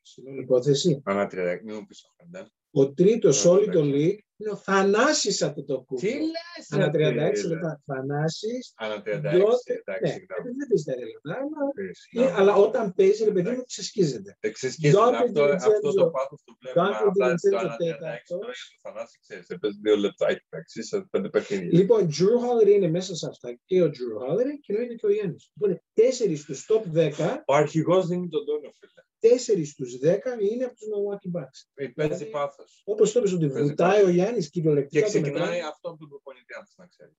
στην όλη υπόθεση; Ανά 36, μην μου πεις το Χαρντάν. Ο τρίτος Ανά όλη το 36. League είναι ο Θανάσης Αντετοκούμπο. Τι λες, Ανά ρε 36 φίλε. λεπτά. Θανάσης. Ανά 36, Διότι- εντάξει, Ναι, συγγνώμη. επειδή δεν παίζει τα λεπτά, αλλά, Συγγνώμη. ε, αλλά όταν παίζει, ρε παιδί μου, ξεσκίζεται. Εξισκίζεται Don't αυτό, be αυτό το Vincenzo. πάθος το βλέπουμε Don't be απλά στο Vincenzo ανά 36 τέταρτος. τώρα για το Θανάσης, ξέρεις, έπαιζε δύο λεπτά, έχει παίξει σε πέντε παιχνίδια. Λοιπόν, Drew Holiday είναι μέσα σε αυτά και ο Drew Holiday και εννοείται και ο Γιάννης. Λοιπόν, τέσσερις στους top 10, Ο αρχηγός δίνει τον τόνο, φίλε. τέσσερις στους 10 είναι από τους Milwaukee Bucks. Παίζει Δηλαδή, πάθος. Όπως το είπες ότι Παίζει βουτάει πάθος. ο Γιάννης Και κυριολεκτικά το ξεκινάει μετράει αυτό από τον προπονητή, αν θες να ξέρεις.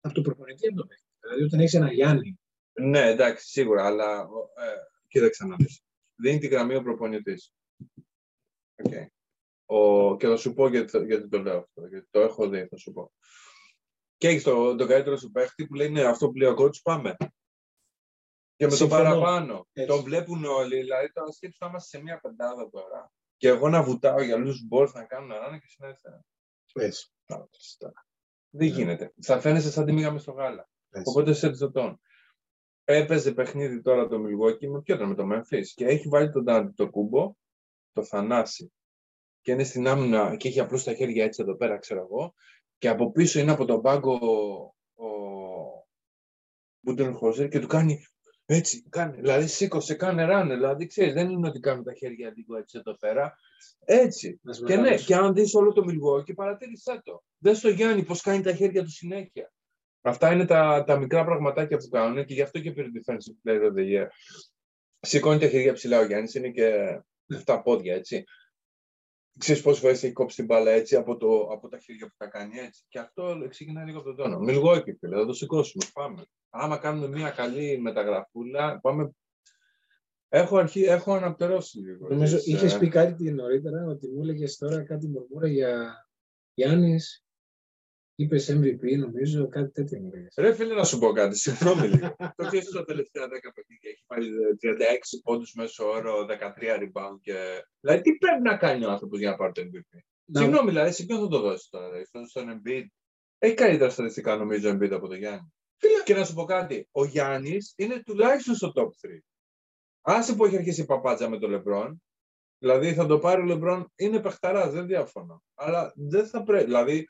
από το προπονητή από το παιχνίδι. Δηλαδή όταν έχεις ένα Γιάννη, Ναι, εντάξει, σίγουρα, αλλά ε, κοίταξε να δεις. Δίνει τη γραμμή ο προπονητής. Οκ. Ο, και θα σου πω γιατί, γιατί το λέω αυτό, γιατί το έχω δει, θα σου πω. Και έχεις τον το καλύτερο σου παίχτη που λέει ναι, αυτό που λέει ο coach, πάμε. Και με το Συμφωνώ. παραπάνω. Έτσι. Τον βλέπουν όλοι, δηλαδή τώρα σκέψου να είμαστε σε μια πεντάδα τώρα. Και εγώ να βουτάω για loose balls να κάνω να ράνε και συνέχεια. έτσι. Δεν Ναι. γίνεται. Θα φαίνεσαι σαν τη μήγα μες στο γάλα. έτσι. Οπότε σε το τον. Έπαιζε παιχνίδι τώρα το Milwaukee με ποιο ήταν, με το Memphis. Και έχει βάλει τον Ντάντι το κούμπο, το Θανάση. Και είναι στην άμυνα και έχει απλώς τα χέρια έτσι εδώ πέρα, ξέρω εγώ. Και από πίσω είναι από τον πάγκο ο Μπούντεν Χόζερ και του κάνει έτσι, κάνει, δηλαδή σήκωσε, κάνε ράνε. Δηλαδή ξέρεις, δεν είναι ότι κάνουν τα χέρια λίγο έτσι εδώ πέρα. Έτσι. Ένας Και ναι, μεγάλος. και αν δεις όλο το Milwaukee, παρατήρησέ το. Δες το Γιάννη πώς κάνει τα χέρια του συνέχεια. Αυτά είναι τα, τα μικρά πραγματάκια που κάνουν και γι' αυτό και πήρε Defensive Player of the Year. Σηκώνει τα χέρια ψηλά ο Γιάννης, είναι και αυτά πόδια, έτσι. Ξέρεις πόσες φορές έχει κόψει την μπάλα έτσι από, το, από τα χέρια που τα κάνει έτσι. Και αυτό ξεκινάει λίγο από τον τόνο. Milwaukee, φίλε, θα το σηκώσουμε, πάμε. Άμα κάνουμε μια καλή μεταγραφούλα, πάμε... Έχω, αρχί, έχω αναπτερώσει λίγο. Νομίζω τις, είχες ε, πει κάτι νωρίτερα ότι μου έλεγες τώρα κάτι μουρμούρα για Γιάννης. Είπες MVP, νομίζω, κάτι τέτοιο μου έλεγες. Ρε φίλε, να σου πω κάτι. Συγγνώμη λίγο. Το ξέρει τα τελευταία 10 παιχνίδια έχει πάρει ε, 36 πόντους μέσω όρο, 13 rebound και. Δηλαδή, τι πρέπει να κάνει ο άνθρωπος για να πάρει το MVP. Να- Συγγνώμη, δηλαδή, σε ποιον θα το δώσεις τώρα, δηλαδή, στον, στον Embiid; Έχει καλύτερα στατιστικά νομίζω ο Embiid από τον Γιάννη. Και να σου πω κάτι. Ο Γιάννης είναι τουλάχιστον στο top 3. Άσε που έχει αρχίσει η παπάτσα με τον Λεμπρόν. Δηλαδή θα το πάρει ο Λεμπρόν, είναι παιχταράς, δεν διαφωνώ. Αλλά δεν θα πρέπει. Δηλαδή,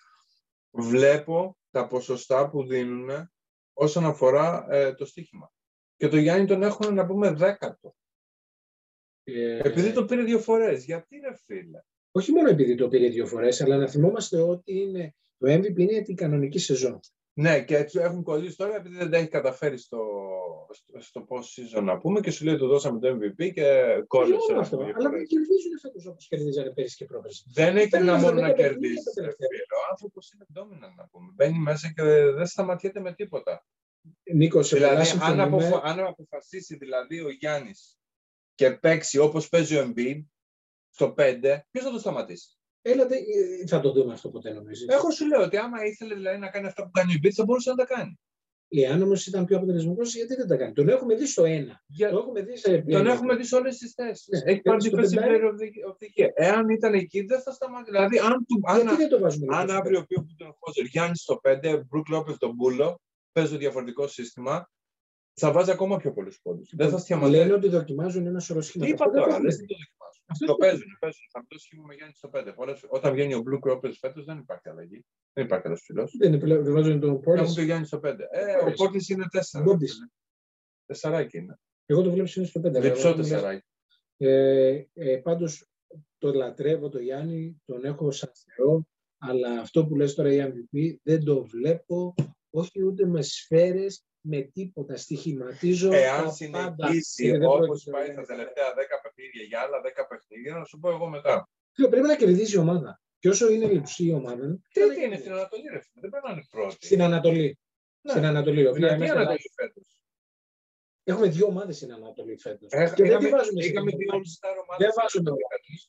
βλέπω τα ποσοστά που δίνουν όσον αφορά ε, το στοίχημα. Και το Γιάννη τον έχουν να πούμε δέκατο. Ε, Επειδή το πήρε δύο φορές. Γιατί ρε φίλε; Όχι μόνο επειδή το πήρε δύο φορές, αλλά να θυμόμαστε ότι είναι, το MVP είναι την κανονική σεζόν. Ναι, και έτσι έχουν κολλήσει τώρα επειδή δεν τα έχει καταφέρει στο, στο, στο post season να πούμε και σου λέει το δώσαμε το MVP και Όχι κόλλησε. μόνο αυτό, δύο αλλά φορές. κερδίζουν φέτος όπως κερδίζανε πέρυσι και πρόπερσι. Δεν έχει Παίρνει να τα μόνο να δέκα κερδίσει. παιχνίδια τα ρε τελευταία. φίλε. Ο άνθρωπος είναι dominant να πούμε. Μπαίνει μέσα και δεν σταματιέται με τίποτα. Νίκος, σε πολλά Δηλαδή, αν, συμφωνούμε. αποφα... αν αποφασίσει δηλαδή ο Γιάννης και παίξει όπως παίζει ο Embiid στο 5, ποιος θα το σταματήσει; Έλατε, ε, θα το δούμε αυτό ποτέ νομίζεις. Εγώ σου λέω ότι άμα ήθελε δηλαδή, να κάνει αυτά που κάνει ο Embiid, θα μπορούσε να τα κάνει. Εάν όμω ήταν πιο αποτελεσματικός, γιατί δεν τα κάνει. Τον έχουμε δει στο ένα. Για... Το έχουμε δει σε Τον έχουμε δει σε όλες τις θέσεις. Ναι, Έχει πάρει στο defensive πεντάρι. player of the- of the year. Εάν ήταν εκεί, δεν θα σταματήσει. Δηλαδή, αν, του... αν, Γιατί δεν το βάζουμε αν λίγο στο αύριο πει ο Πούτον Χόζερ Γιάννης στο 5, Μπρουκ Λόπε τον Μπούλο, παίζω διαφορετικό σύστημα, θα βάζει ακόμα πιο πολλούς πόντους. Δεν θα πέντε. σταματήσει. Λένε ότι δοκιμάζουν ένα σωρό Τι σχήματα. είπα Αυτό δεν το τώρα, έχουμε λες δει. τι το δοκιμάσουν. Αυτό Το δεν το παίζουν, παίζουν. Θα μην το σχήμα με Γιάννη στο 5. Πολλές... Όταν βγαίνει ο Blue Crop φέτος δεν υπάρχει αλλαγή. Δεν υπάρχει άλλο ψηλό. Δεν είναι πλέον, δεν βάζουν τον Έχουν Πόρτες. το Γιάννη στο 5. Ε, ο Portis. Πόρτη είναι 4. Μπόμπης. Τεσσαράκι είναι. Εγώ το βλέπω είναι στο 5. Διψώ τεσσαράκι. Ε, ε, πάντως το λατρεύω το Γιάννη, τον έχω σαν θεό, αλλά αυτό που λες τώρα η MVP δεν το βλέπω, όχι ούτε με σφαίρες, με τίποτα. Στοιχηματίζω Εάν τα συνεχίσει πάντα. Ε, δεν όπως πρόκειται πάει να τα είναι. τελευταία 10 παιχνίδια για άλλα 10 παιχνίδια, να σου πω εγώ μετά. Φίλε, Πρέπει να κερδίσει η ομάδα. Και όσο είναι λειψή η ομάδα, πρέπει να Τι είναι κερδίσει. στην Ανατολή, ρε φίλε. Δεν πρέπει να είναι πρώτη. στην Ανατολή. Ναι. Στην Ανατολή. η οποία Δυνατή είμαστε Ανατολή φέτος. Έχουμε δύο ομάδες στην Ανατολή φέτος. Ε, Και δεν είχαμε- τη βάζουμε σε Είχαμε δύο δύο ομάδες. All-Star ομάδες. Δεν βάζουμε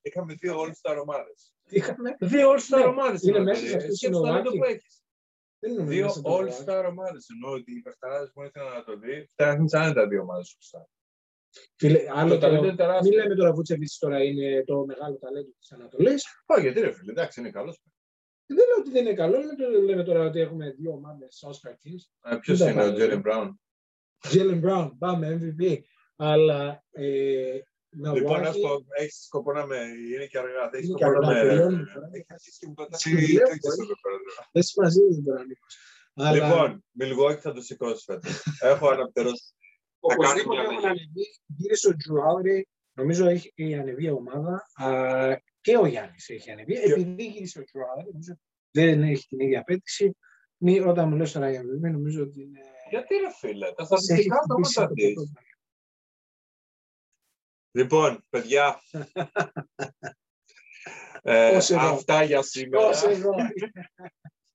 Είχαμε δύο All-Star ομάδες. Είχαμε. Δύο All-Star Ναι, ομάδες. είναι μέσα σε αυτές οι Milwaukee. Που έχει. Δεν είναι Δύο μέσα το All-Star ομάδες. Εννοώ ότι οι παιχταράδε που είναι στην Ανατολή φτιάχνουν άνετα δύο ομάδες All-Star. Φίλε, άλλο Το ταλέντο το, είναι τεράστιο. μην λέμε τώρα Βούτσεβιτς τώρα είναι το μεγάλο ταλέντο της Ανατολής. Όχι, γιατί ρε φίλε, εντάξει, είναι καλός. Δεν λέω ότι δεν είναι καλό, λέμε, το- λέμε τώρα ότι έχουμε δύο ομάδες All-Star teams. Ποιος Δεν τα είναι ο βάλω, Τζέρι ε. Μπράουν. Jalen Brown, πάμε MVP. Αλλά ε, Λοιπόν, Milwaukee- έχω, έχεις σκοπό να με... Είναι και αργά. Έχεις Είναι σκοπό και να αργά, με... τελειώνουμε τώρα. Έχεις αρχίσει και μου πετάς Σου λέω, τέτοιες όχι. εδώ πέρα τώρα. δεν σημαίνει τώρα, Νίκος. Αλλά Λοιπόν, Milwaukee θα το σηκώσει φέτος. Έχω αναπτερώσει. θα κάνει οπωσδήποτε μια έχουν αλλαγή. ανεβεί. Γύρισε ο Drew Holiday. Νομίζω έχει ανεβεί η ομάδα. Α, και ο Γιάννης έχει ανεβεί. Επειδή γύρισε ο Drew Holiday, νομίζω δεν έχει την ίδια απέτηση. Μη, όταν μου λες τώρα για MVP, νομίζω ότι είναι... Γιατί ρε φίλε, τα σε έχει στατιστικά το Λοιπόν, παιδιά. ε, Ως εδώ. αυτά για σήμερα. Ως εδώ;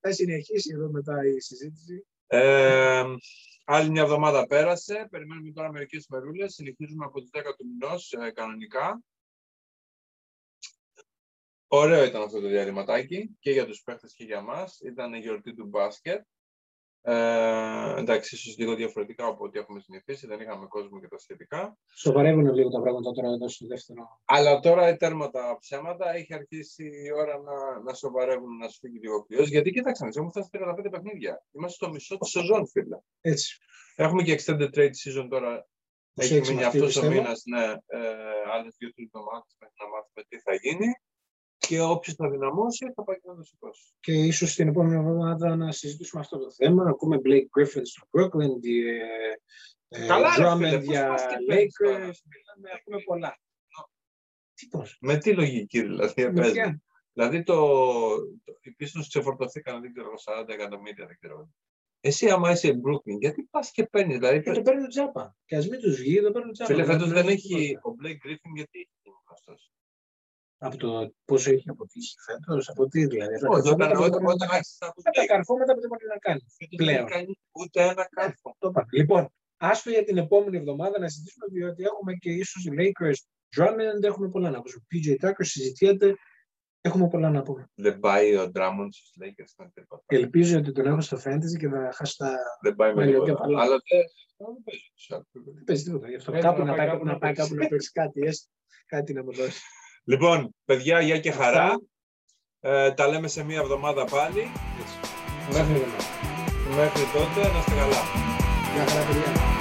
Θα συνεχίσει εδώ μετά η συζήτηση. Ε, άλλη μια εβδομάδα πέρασε. Περιμένουμε τώρα μερικές μερούλες. Συνεχίζουμε από τις 10 του μηνός κανονικά. Ωραίο ήταν αυτό το διαλυματάκι και για τους παίχτες και για μας. Ήταν η γιορτή του μπάσκετ. Ε, εντάξει, ίσως λίγο διαφορετικά από ό,τι έχουμε συνηθίσει. Δεν είχαμε κόσμο και τα σχετικά. Σοβαρεύουν λίγο τα πράγματα τώρα εδώ στο δεύτερο. Αλλά τώρα τέρμα τα ψέματα έχει αρχίσει η ώρα να, να σοβαρεύουν, να σου φύγει λίγο ο κρυός. Γιατί κοίταξε, έχουμε φτάσει 35 παιχνίδια. Είμαστε στο μισό της σεζόν, φίλε. Έτσι. Έχουμε και extended trade season τώρα. Που Έχει σε έξι μείνει μαθητή, αυτός ο πιστεύω. μήνας, ναι, ε, άλλες δύο-τρει εβδομάδες μέχρι να μάθουμε τι θα γίνει. Και όποιος θα δυναμώσει θα πάει και να το σηκώσει. Και ίσως την επόμενη εβδομάδα να συζητήσουμε αυτό το θέμα, να ακούμε Blake Griffin στο Brooklyn, τη, ε, ε, Καλά, ρε φίλε, Drummond πώς για πας και παίρνεις τώρα. Lakers, μιλάμε, ακούμε πολλά. Τι πώς, Με τι λογική δηλαδή, με παίζει. ποια; Δηλαδή το, το, οι πίστος ξεφορτωθήκαν, δεν ξέρω, 40 εκατομμύρια, δεν ξέρω. Εσύ άμα είσαι Brooklyn, γιατί πας και παίρνεις, δηλαδή Και το παίρνουν τζάπα. Και ας μην τους βγει, το παίρνουν τζάπα. Φίλε, φέτος δεν παίρνουν έχει τίποτα. ο Blake Griffin γιατί έχει γίνει γνωστός; Από το πόσο έχει αποτύχει φέτος, από τι δηλαδή. τα Όχι, καρφώματα όταν, που δεν όταν, μπορεί όταν να- άρχισε να ακούς τα Blake, καρφώματα που δεν μπορεί να κάνει. φέτος δεν πλέον. έχει κάνει ούτε ένα κάρφο. Το είπα. Λοιπόν, άστο για την επόμενη εβδομάδα να συζητήσουμε, διότι έχουμε και ίσως οι Lakers Drummond, έχουμε πολλά να πούμε. PJ Tucker συζητιέται, έχουμε πολλά να πούμε. Δεν πάει ο Drummond στους Lakers με τίποτα. Ελπίζω ότι τον έχω στο fantasy και θα χάσει τα. Δεν πάει με Μάλλον τίποτα. και παλά. Αλλά δεν δεν παίζει τους άλλους. Δεν παίζει τίποτα γι' αυτό. Πρέπει Κάπου να να πάει πάει, κάπου να να πάει παίξει. κάπου να παίξει κάτι, έστω. κάτι να μου δώσει. Λοιπόν, παιδιά, γεια και Αυτά. χαρά. Ε, τα λέμε σε μία εβδομάδα πάλι. Μέχρι εδώ. Μέχρι τότε, να είστε καλά. Γεια χαρά, παιδιά.